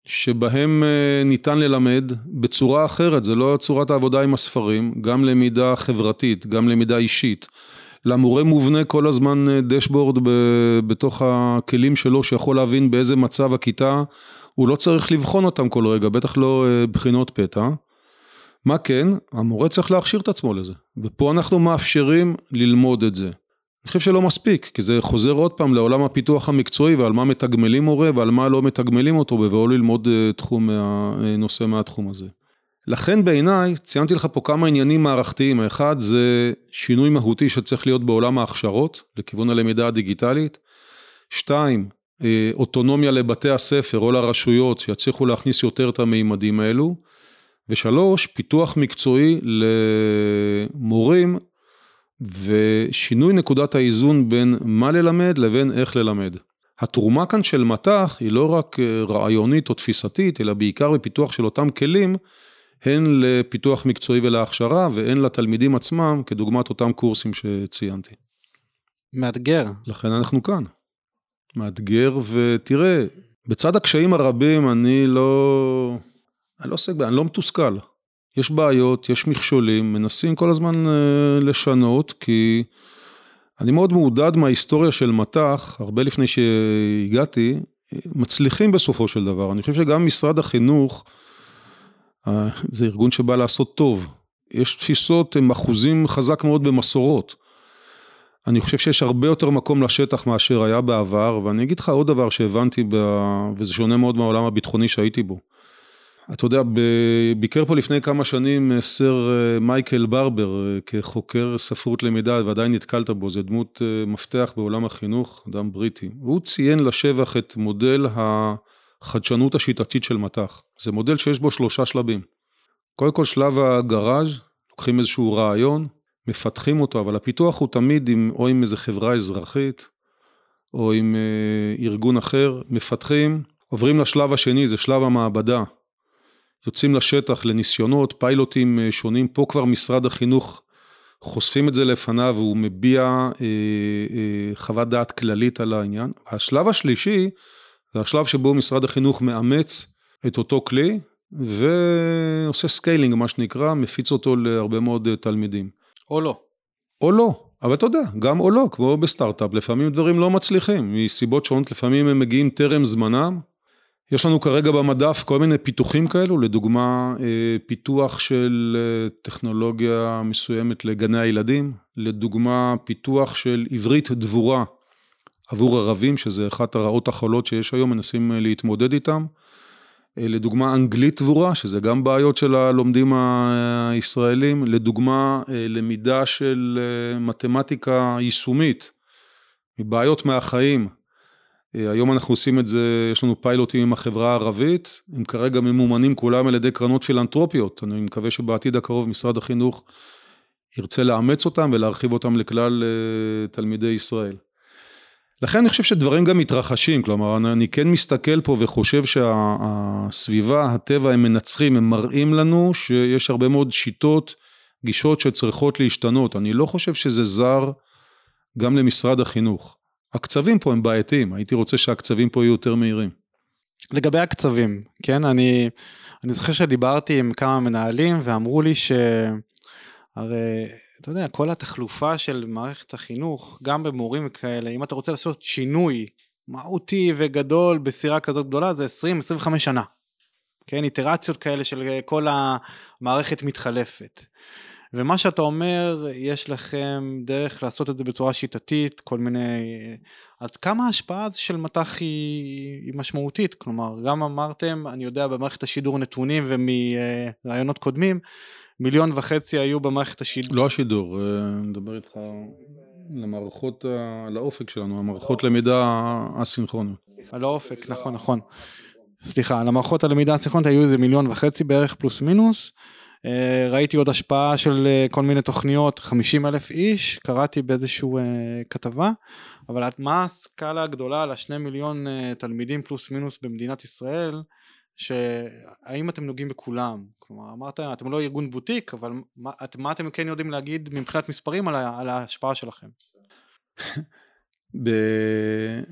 שבהם אה, ניתן ללמד בצורה אחרת, זה לא צורת העבודה עם הספרים, גם למידה חברתית, גם למידה אישית. למורה מובנה כל הזמן דשבורד בתוך הכלים שלו, שיכול להבין באיזה מצב הכיתה, הוא לא צריך לבחון אותם כל רגע, בטח לא אה, בחינות פתע. מה כן, המורה צריך להכשיר את עצמו לזה, ופה אנחנו מאפשרים ללמוד את זה. אני חושב שלא מספיק, כי זה חוזר עוד פעם לעולם הפיתוח המקצועי ועל מה מתגמלים מורה ועל מה לא מתגמלים אותו בבואו ללמוד אה, תחום, אה, נושא מהתחום הזה. לכן בעיניי, ציינתי לך פה כמה עניינים מערכתיים, האחד זה שינוי מהותי שצריך להיות בעולם ההכשרות, לכיוון הלמידה הדיגיטלית. שתיים, אה, אוטונומיה לבתי הספר או לרשויות שיצליחו להכניס יותר את המימדים האלו. ושלוש, פיתוח מקצועי למורים ושינוי נקודת האיזון בין מה ללמד לבין איך ללמד. התרומה כאן של מט"ח היא לא רק אה, רעיונית או תפיסתית, אלא בעיקר בפיתוח של אותם כלים, הן לפיתוח מקצועי ולהכשרה והן לתלמידים עצמם, כדוגמת אותם קורסים שציינתי. מאתגר. לכן אנחנו כאן. מאתגר ותראה, בצד הקשיים הרבים אני לא, אני לא עוסק אני לא מתוסכל. יש בעיות, יש מכשולים, מנסים כל הזמן אה, לשנות, כי אני מאוד מעודד מההיסטוריה של מט"ח, הרבה לפני שהגעתי, מצליחים בסופו של דבר. אני חושב שגם משרד החינוך, אה, זה ארגון שבא לעשות טוב. יש תפיסות עם אחוזים חזק מאוד במסורות. אני חושב שיש הרבה יותר מקום לשטח מאשר היה בעבר, ואני אגיד לך עוד דבר שהבנתי, ב... וזה שונה מאוד מהעולם הביטחוני שהייתי בו. אתה יודע, ביקר פה לפני כמה שנים אה, סר אה, מייקל ברבר אה, כחוקר ספרות למידה, ועדיין נתקלת בו, זה דמות מפתח בעולם החינוך, אדם בריטי. הוא ציין לשבח את מודל החדשנות השיטתית של מט"ח. זה מודל שיש בו שלושה שלבים. קודם כל שלב הגראז', לוקחים איזשהו רעיון, מפתחים אותו, אבל הפיתוח הוא תמיד עם, או עם איזה חברה אזרחית, או עם ארגון אחר, מפתחים, עוברים לשלב השני, זה שלב המעבדה. יוצאים לשטח לניסיונות, פיילוטים אה, שונים, פה כבר משרד החינוך חושפים את זה לפניו והוא מביע אה, אה, חוות דעת כללית על העניין. השלב השלישי זה השלב שבו משרד החינוך מאמץ את אותו כלי ועושה scaling מה שנקרא, מפיץ אותו להרבה מאוד אה, תלמידים. או לא. או לא, אבל אתה יודע, גם או לא, כמו בסטארט-אפ, לפעמים דברים לא מצליחים, מסיבות שונות, לפעמים הם מגיעים טרם זמנם. יש לנו כרגע במדף כל מיני פיתוחים כאלו, לדוגמה אה, פיתוח של אה, טכנולוגיה מסוימת לגני הילדים, לדוגמה פיתוח של עברית דבורה עבור ערבים, שזה אחת הרעות החולות שיש היום, מנסים להתמודד איתם. אה, לדוגמה אנגלית דבורה, שזה גם בעיות של הלומדים הישראלים, לדוגמה אה, למידה של אה, מתמטיקה יישומית, מבעיות מהחיים. היום אנחנו עושים את זה, יש לנו פיילוטים עם החברה הערבית, הם כרגע ממומנים כולם על ידי קרנות פילנטרופיות, אני מקווה שבעתיד הקרוב משרד החינוך ירצה לאמץ אותם ולהרחיב אותם לכלל תלמידי ישראל. לכן אני חושב שדברים גם מתרחשים, כלומר אני כן מסתכל פה וחושב שהסביבה, הטבע הם מנצחים, הם מראים לנו שיש הרבה מאוד שיטות, גישות שצריכות להשתנות, אני לא חושב שזה זר גם למשרד החינוך. הקצבים פה הם בעייתיים, הייתי רוצה שהקצבים פה יהיו יותר מהירים. לגבי הקצבים, כן, אני, אני זוכר שדיברתי עם כמה מנהלים ואמרו לי שהרי אתה יודע, כל התחלופה של מערכת החינוך, גם במורים כאלה, אם אתה רוצה לעשות שינוי מהותי וגדול בסירה כזאת גדולה, זה 20-25 שנה. כן, איטרציות כאלה של כל המערכת מתחלפת. ומה שאתה אומר, יש לכם דרך לעשות את זה בצורה שיטתית, כל מיני... עד כמה ההשפעה של מט"ח היא, היא משמעותית? כלומר, גם אמרתם, אני יודע, במערכת השידור נתונים ומרעיונות קודמים, מיליון וחצי היו במערכת השידור. לא השידור, אה, אני מדבר איתך למערכות, על האופק שלנו, המערכות למידה אסינכרוניות. על האופק, נכון, נכון. סליחה, על המערכות הלמידה הסינכרונית היו איזה מיליון וחצי בערך פלוס מינוס. אה, ראיתי עוד השפעה של אה, כל מיני תוכניות, 50 אלף איש, קראתי באיזושהי כתבה, אבל מה הסקאלה הגדולה על השני מיליון תלמידים פלוס מינוס במדינת ישראל? שהאם אתם נוגעים בכולם? כלומר, אמרת, אתם לא ארגון בוטיק, אבל מה, מה אתם כן יודעים להגיד מבחינת מספרים על, על ההשפעה שלכם? <laughs> ב...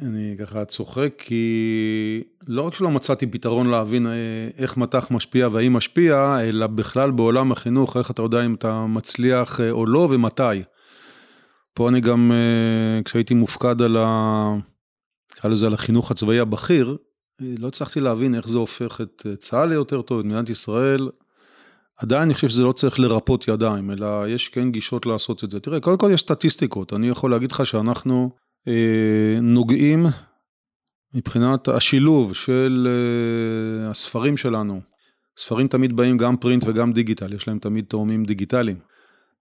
אני ככה צוחק כי לא רק שלא מצאתי פתרון להבין אה, איך מט"ח משפיע והאם משפיע, אלא בכלל בעולם החינוך, איך אתה יודע אם אתה מצליח אה, או לא ומתי. פה אני גם, אה, כשהייתי מופקד על ה... נקרא לזה על החינוך הצבאי הבכיר, לא הצלחתי להבין איך זה הופך את צה"ל ליותר טוב, את מדינת ישראל. עדיין אני חושב שזה לא צריך לרפות ידיים, אלא יש כן גישות לעשות את זה. תראה, קודם כל יש סטטיסטיקות, אני יכול להגיד לך שאנחנו נוגעים מבחינת השילוב של אה, הספרים שלנו. ספרים תמיד באים גם פרינט וגם דיגיטל, יש להם תמיד תאומים דיגיטליים.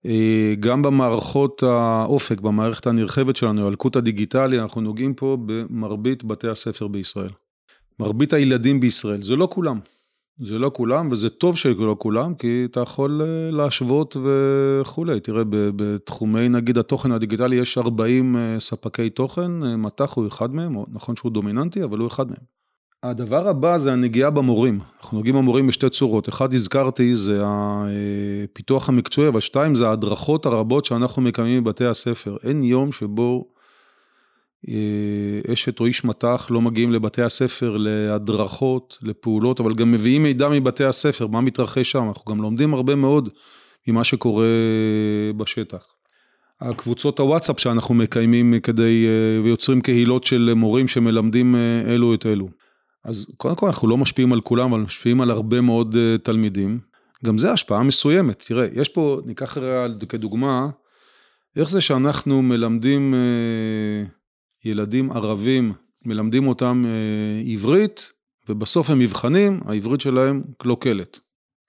אה, גם במערכות האופק, במערכת הנרחבת שלנו, הילקוט הדיגיטלי, אנחנו נוגעים פה במרבית בתי הספר בישראל. מרבית הילדים בישראל, זה לא כולם. זה לא כולם, וזה טוב שלא כולם, כי אתה יכול אה, להשוות וכולי. תראה, בתחומי נגיד התוכן הדיגיטלי יש 40 אה, ספקי תוכן, אה, מט"ח הוא אחד מהם, נכון שהוא דומיננטי, אבל הוא אחד מהם. הדבר הבא זה הנגיעה במורים. אנחנו נוגעים במורים בשתי צורות. אחד, הזכרתי, זה הפיתוח המקצועי, אבל שתיים, זה ההדרכות הרבות שאנחנו מקיימים בבתי הספר. אין יום שבו אשת או איש מט"ח לא מגיעים לבתי הספר להדרכות, לפעולות, אבל גם מביאים מידע מבתי הספר, מה מתרחש שם, אנחנו גם לומדים הרבה מאוד ממה שקורה בשטח. הקבוצות הוואטסאפ שאנחנו מקיימים כדי, אה, ויוצרים קהילות של מורים שמלמדים אה, אלו את אלו. אז קודם כל אנחנו לא משפיעים על כולם, אבל משפיעים על הרבה מאוד תלמידים. גם זה השפעה מסוימת. תראה, יש פה, ניקח כדוגמה, איך זה שאנחנו מלמדים ילדים ערבים, מלמדים אותם אה, עברית, ובסוף הם מבחנים, העברית שלהם קלוקלת.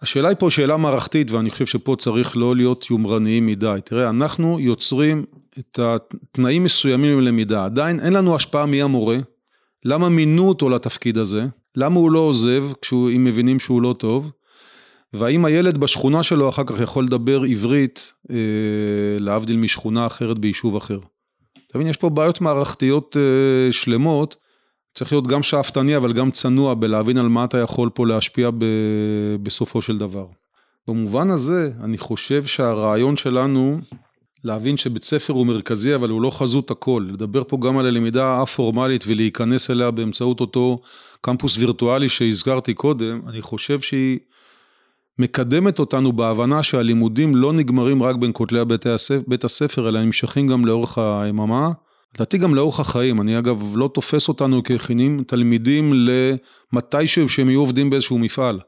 השאלה היא פה שאלה מערכתית, ואני חושב שפה צריך לא להיות יומרניים מדי. תראה, אנחנו יוצרים את התנאים מסוימים ללמידה, עדיין אין לנו השפעה מי המורה, למה מינו אותו לתפקיד הזה, למה הוא לא עוזב אם מבינים שהוא לא טוב, והאם הילד בשכונה שלו אחר כך יכול לדבר עברית, אה, להבדיל משכונה אחרת ביישוב אחר. אתה מבין, יש פה בעיות מערכתיות אה, שלמות, צריך להיות גם שאפתני אבל גם צנוע בלהבין על מה אתה יכול פה להשפיע ב, בסופו של דבר. במובן הזה, אני חושב שהרעיון שלנו להבין שבית ספר הוא מרכזי אבל הוא לא חזות הכל, לדבר פה גם על הלמידה א-פורמלית ולהיכנס אליה באמצעות אותו קמפוס וירטואלי שהזכרתי קודם, אני חושב שהיא מקדמת אותנו בהבנה שהלימודים לא נגמרים רק בין כותלי בית הספר, בית הספר אלא נמשכים גם לאורך היממה, לדעתי גם לאורך החיים, אני אגב לא תופס אותנו ככינים תלמידים למתישהו שהם יהיו עובדים באיזשהו מפעל,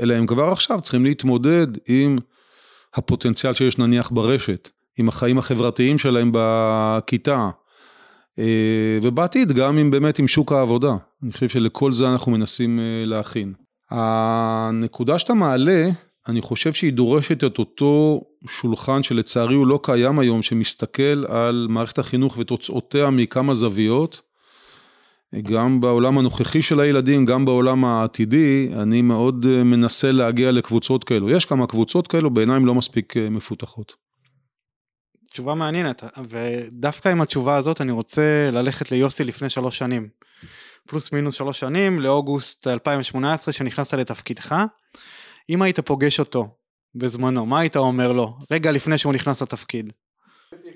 אלא הם כבר עכשיו צריכים להתמודד עם הפוטנציאל שיש נניח ברשת, עם החיים החברתיים שלהם בכיתה, אה, ובעתיד גם עם באמת עם שוק העבודה, אני חושב שלכל זה אנחנו מנסים אה, להכין. הנקודה שאתה מעלה, אני חושב שהיא דורשת את אותו שולחן שלצערי הוא לא קיים היום, שמסתכל על מערכת החינוך ותוצאותיה מכמה זוויות. גם בעולם הנוכחי של הילדים, גם בעולם העתידי, אני מאוד מנסה להגיע לקבוצות כאלו. יש כמה קבוצות כאלו, בעיניי לא מספיק מפותחות. תשובה מעניינת, ודווקא עם התשובה הזאת אני רוצה ללכת ליוסי לפני שלוש שנים. פלוס מינוס שלוש שנים, לאוגוסט 2018 שנכנסת לתפקידך. אם היית פוגש אותו בזמנו, מה היית אומר לו, רגע לפני שהוא נכנס לתפקיד?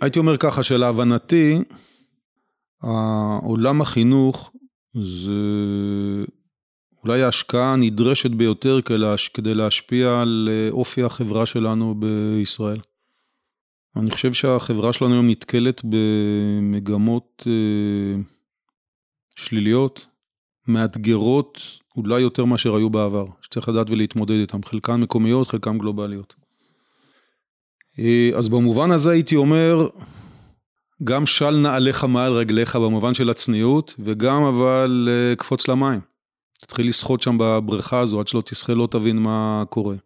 הייתי אומר ככה, שלהבנתי, עולם החינוך זה אולי ההשקעה הנדרשת ביותר כדי להשפיע על אופי החברה שלנו בישראל. אני חושב שהחברה שלנו היום נתקלת במגמות אה, שליליות, מאתגרות אולי יותר מאשר היו בעבר, שצריך לדעת ולהתמודד איתן, חלקן מקומיות, חלקן גלובליות. אה, אז במובן הזה הייתי אומר, גם של נעליך מעל רגליך במובן של הצניעות, וגם אבל אה, קפוץ למים. תתחיל לשחות שם בבריכה הזו, עד שלא תשחה לא תבין מה קורה.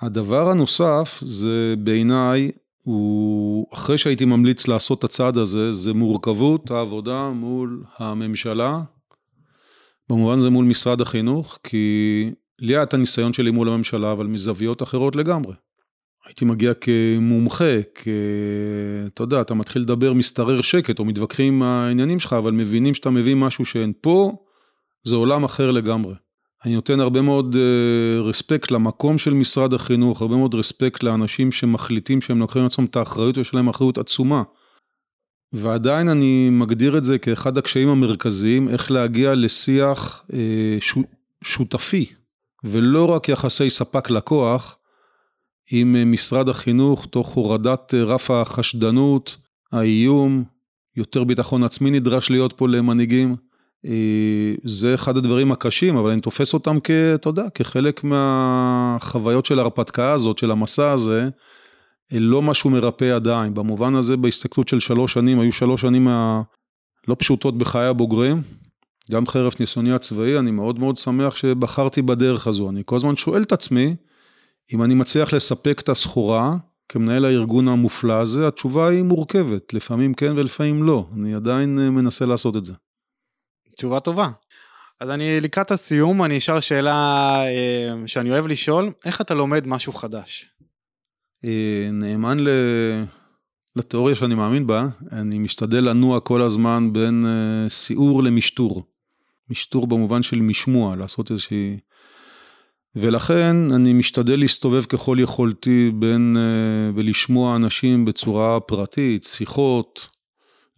הדבר הנוסף זה בעיניי הוא, אחרי שהייתי ממליץ לעשות את הצעד הזה, זה מורכבות העבודה מול הממשלה, במובן זה מול משרד החינוך, כי לי היה את הניסיון שלי מול הממשלה, אבל מזוויות אחרות לגמרי. הייתי מגיע כמומחה, כ... אתה יודע, אתה מתחיל לדבר, משתרר שקט, או מתווכחים עם העניינים שלך, אבל מבינים שאתה מביא משהו שאין פה, זה עולם אחר לגמרי. אני נותן הרבה מאוד רספקט אה, למקום של משרד החינוך, הרבה מאוד רספקט לאנשים שמחליטים שהם לוקחים לעצמם את האחריות ויש להם אחריות עצומה. ועדיין אני מגדיר את זה כאחד הקשיים המרכזיים, איך להגיע לשיח אה, שותפי, ולא רק יחסי ספק לקוח עם אה, משרד החינוך תוך הורדת רף החשדנות, האיום, יותר ביטחון עצמי נדרש להיות פה למנהיגים. אה, זה אחד הדברים הקשים, אבל אני תופס אותם כ... אתה יודע, כחלק מהחוויות של ההרפתקה הזאת, של המסע הזה, אה, לא משהו מרפא עדיין. במובן הזה, בהסתכלות של שלוש שנים, היו שלוש שנים לא פשוטות בחיי הבוגרים, גם חרף ניסיוני הצבאי, אני מאוד מאוד שמח שבחרתי בדרך הזו. אני כל הזמן שואל את עצמי, אם אני מצליח לספק את הסחורה, כמנהל הארגון המופלא הזה, התשובה היא מורכבת, לפעמים כן ולפעמים לא, אני עדיין אה, מנסה לעשות את זה. תשובה טובה. אז אני לקראת הסיום, אני אשאל שאלה אה, שאני אוהב לשאול, איך אתה לומד משהו חדש? אה, נאמן ל... לתיאוריה שאני מאמין בה, אני משתדל לנוע כל הזמן בין אה, סיעור למשטור. משטור במובן של משמוע, לעשות איזושהי... ולכן אני משתדל להסתובב ככל יכולתי בין ולשמוע אנשים בצורה פרטית, שיחות,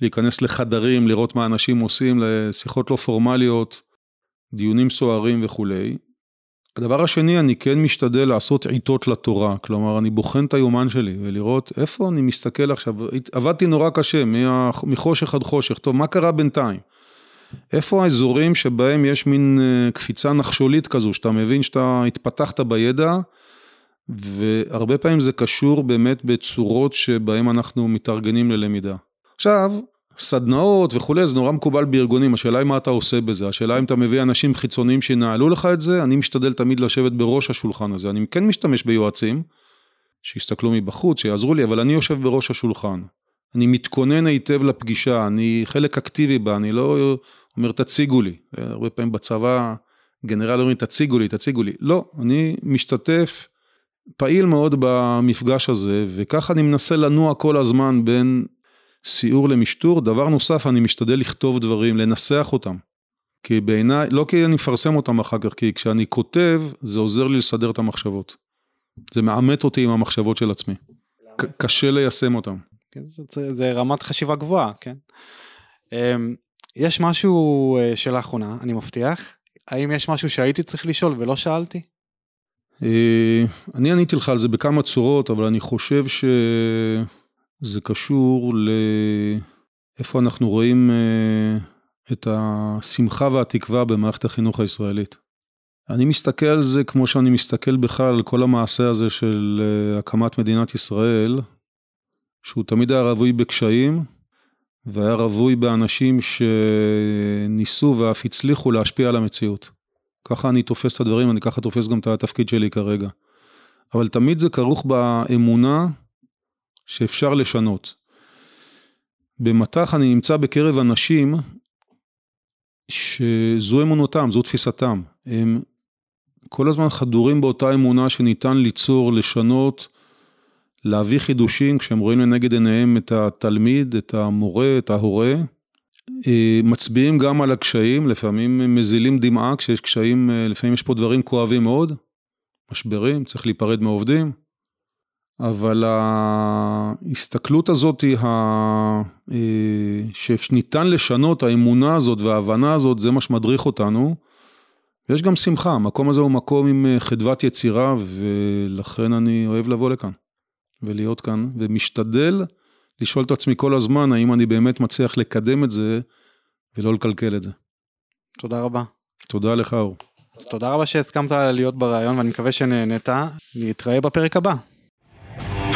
להיכנס לחדרים, לראות מה אנשים עושים, לשיחות לא פורמליות, דיונים סוערים וכולי. הדבר השני, אני כן משתדל לעשות עיתות לתורה, כלומר, אני בוחן את היומן שלי ולראות איפה אני מסתכל עכשיו, עבדתי נורא קשה, מחושך עד חושך, טוב, מה קרה בינתיים? איפה האזורים שבהם יש מין אה, קפיצה נחשולית כזו, שאתה מבין שאתה התפתחת בידע, והרבה פעמים זה קשור באמת בצורות שבהם אנחנו מתארגנים ללמידה. עכשיו, סדנאות וכולי, זה נורא מקובל בארגונים, השאלה היא מה אתה עושה בזה, השאלה אם אתה מביא אנשים חיצוניים שינהלו לך את זה, אני משתדל תמיד לשבת בראש השולחן הזה, אני כן משתמש ביועצים, שיסתכלו מבחוץ, שיעזרו לי, אבל אני יושב בראש השולחן. אני מתכונן היטב לפגישה, אני חלק אקטיבי בה, אני לא אומר תציגו לי, הרבה פעמים בצבא גנרל אומרים תציגו לי, תציגו לי, לא, אני משתתף פעיל מאוד במפגש הזה, וככה אני מנסה לנוע כל הזמן בין סיור למשטור. דבר נוסף, אני משתדל לכתוב דברים, לנסח אותם. כי בעיניי, לא כי אני מפרסם אותם אחר כך, כי כשאני כותב, זה עוזר לי לסדר את המחשבות. זה מעמת אותי עם המחשבות של עצמי. קשה ליישם אותם. כן, זה, זה רמת חשיבה גבוהה, כן. אמ, יש משהו אה, שלאחרונה, אני מבטיח, האם יש משהו שהייתי צריך לשאול ולא שאלתי? אה, אני עניתי לך על זה בכמה צורות, אבל אני חושב שזה קשור לאיפה אנחנו רואים אה, את השמחה והתקווה במערכת החינוך הישראלית. אני מסתכל על זה כמו שאני מסתכל בכלל על כל המעשה הזה של אה, הקמת מדינת ישראל, שהוא תמיד היה רווי בקשיים, והיה רווי באנשים שניסו ואף הצליחו להשפיע על המציאות. ככה אני תופס את הדברים, אני ככה תופס גם את התפקיד שלי כרגע. אבל תמיד זה כרוך באמונה שאפשר לשנות. במטח אני נמצא בקרב אנשים שזו אמונותם, זו תפיסתם. הם כל הזמן חדורים באותה אמונה שניתן ליצור, לשנות, להביא חידושים כשהם רואים לנגד עיניהם את התלמיד, את המורה, את ההורה, אה, מצביעים גם על הקשיים, לפעמים מזילים דמעה כשיש קשיים, אה, לפעמים יש פה דברים כואבים מאוד, משברים, צריך להיפרד מעובדים, אבל ההסתכלות הזאת אה, שניתן לשנות, האמונה הזאת וההבנה הזאת, זה מה שמדריך אותנו. ויש גם שמחה, המקום הזה הוא מקום עם חדוות יצירה, ולכן אני אוהב לבוא לכאן ולהיות כאן, ומשתדל לשאול את עצמי כל הזמן, האם אני באמת מצליח לקדם את זה ולא לקלקל את זה. תודה רבה. תודה לך, אור. אז תודה רבה שהסכמת להיות בריאיון ואני מקווה שנהנית. נתראה בפרק הבא.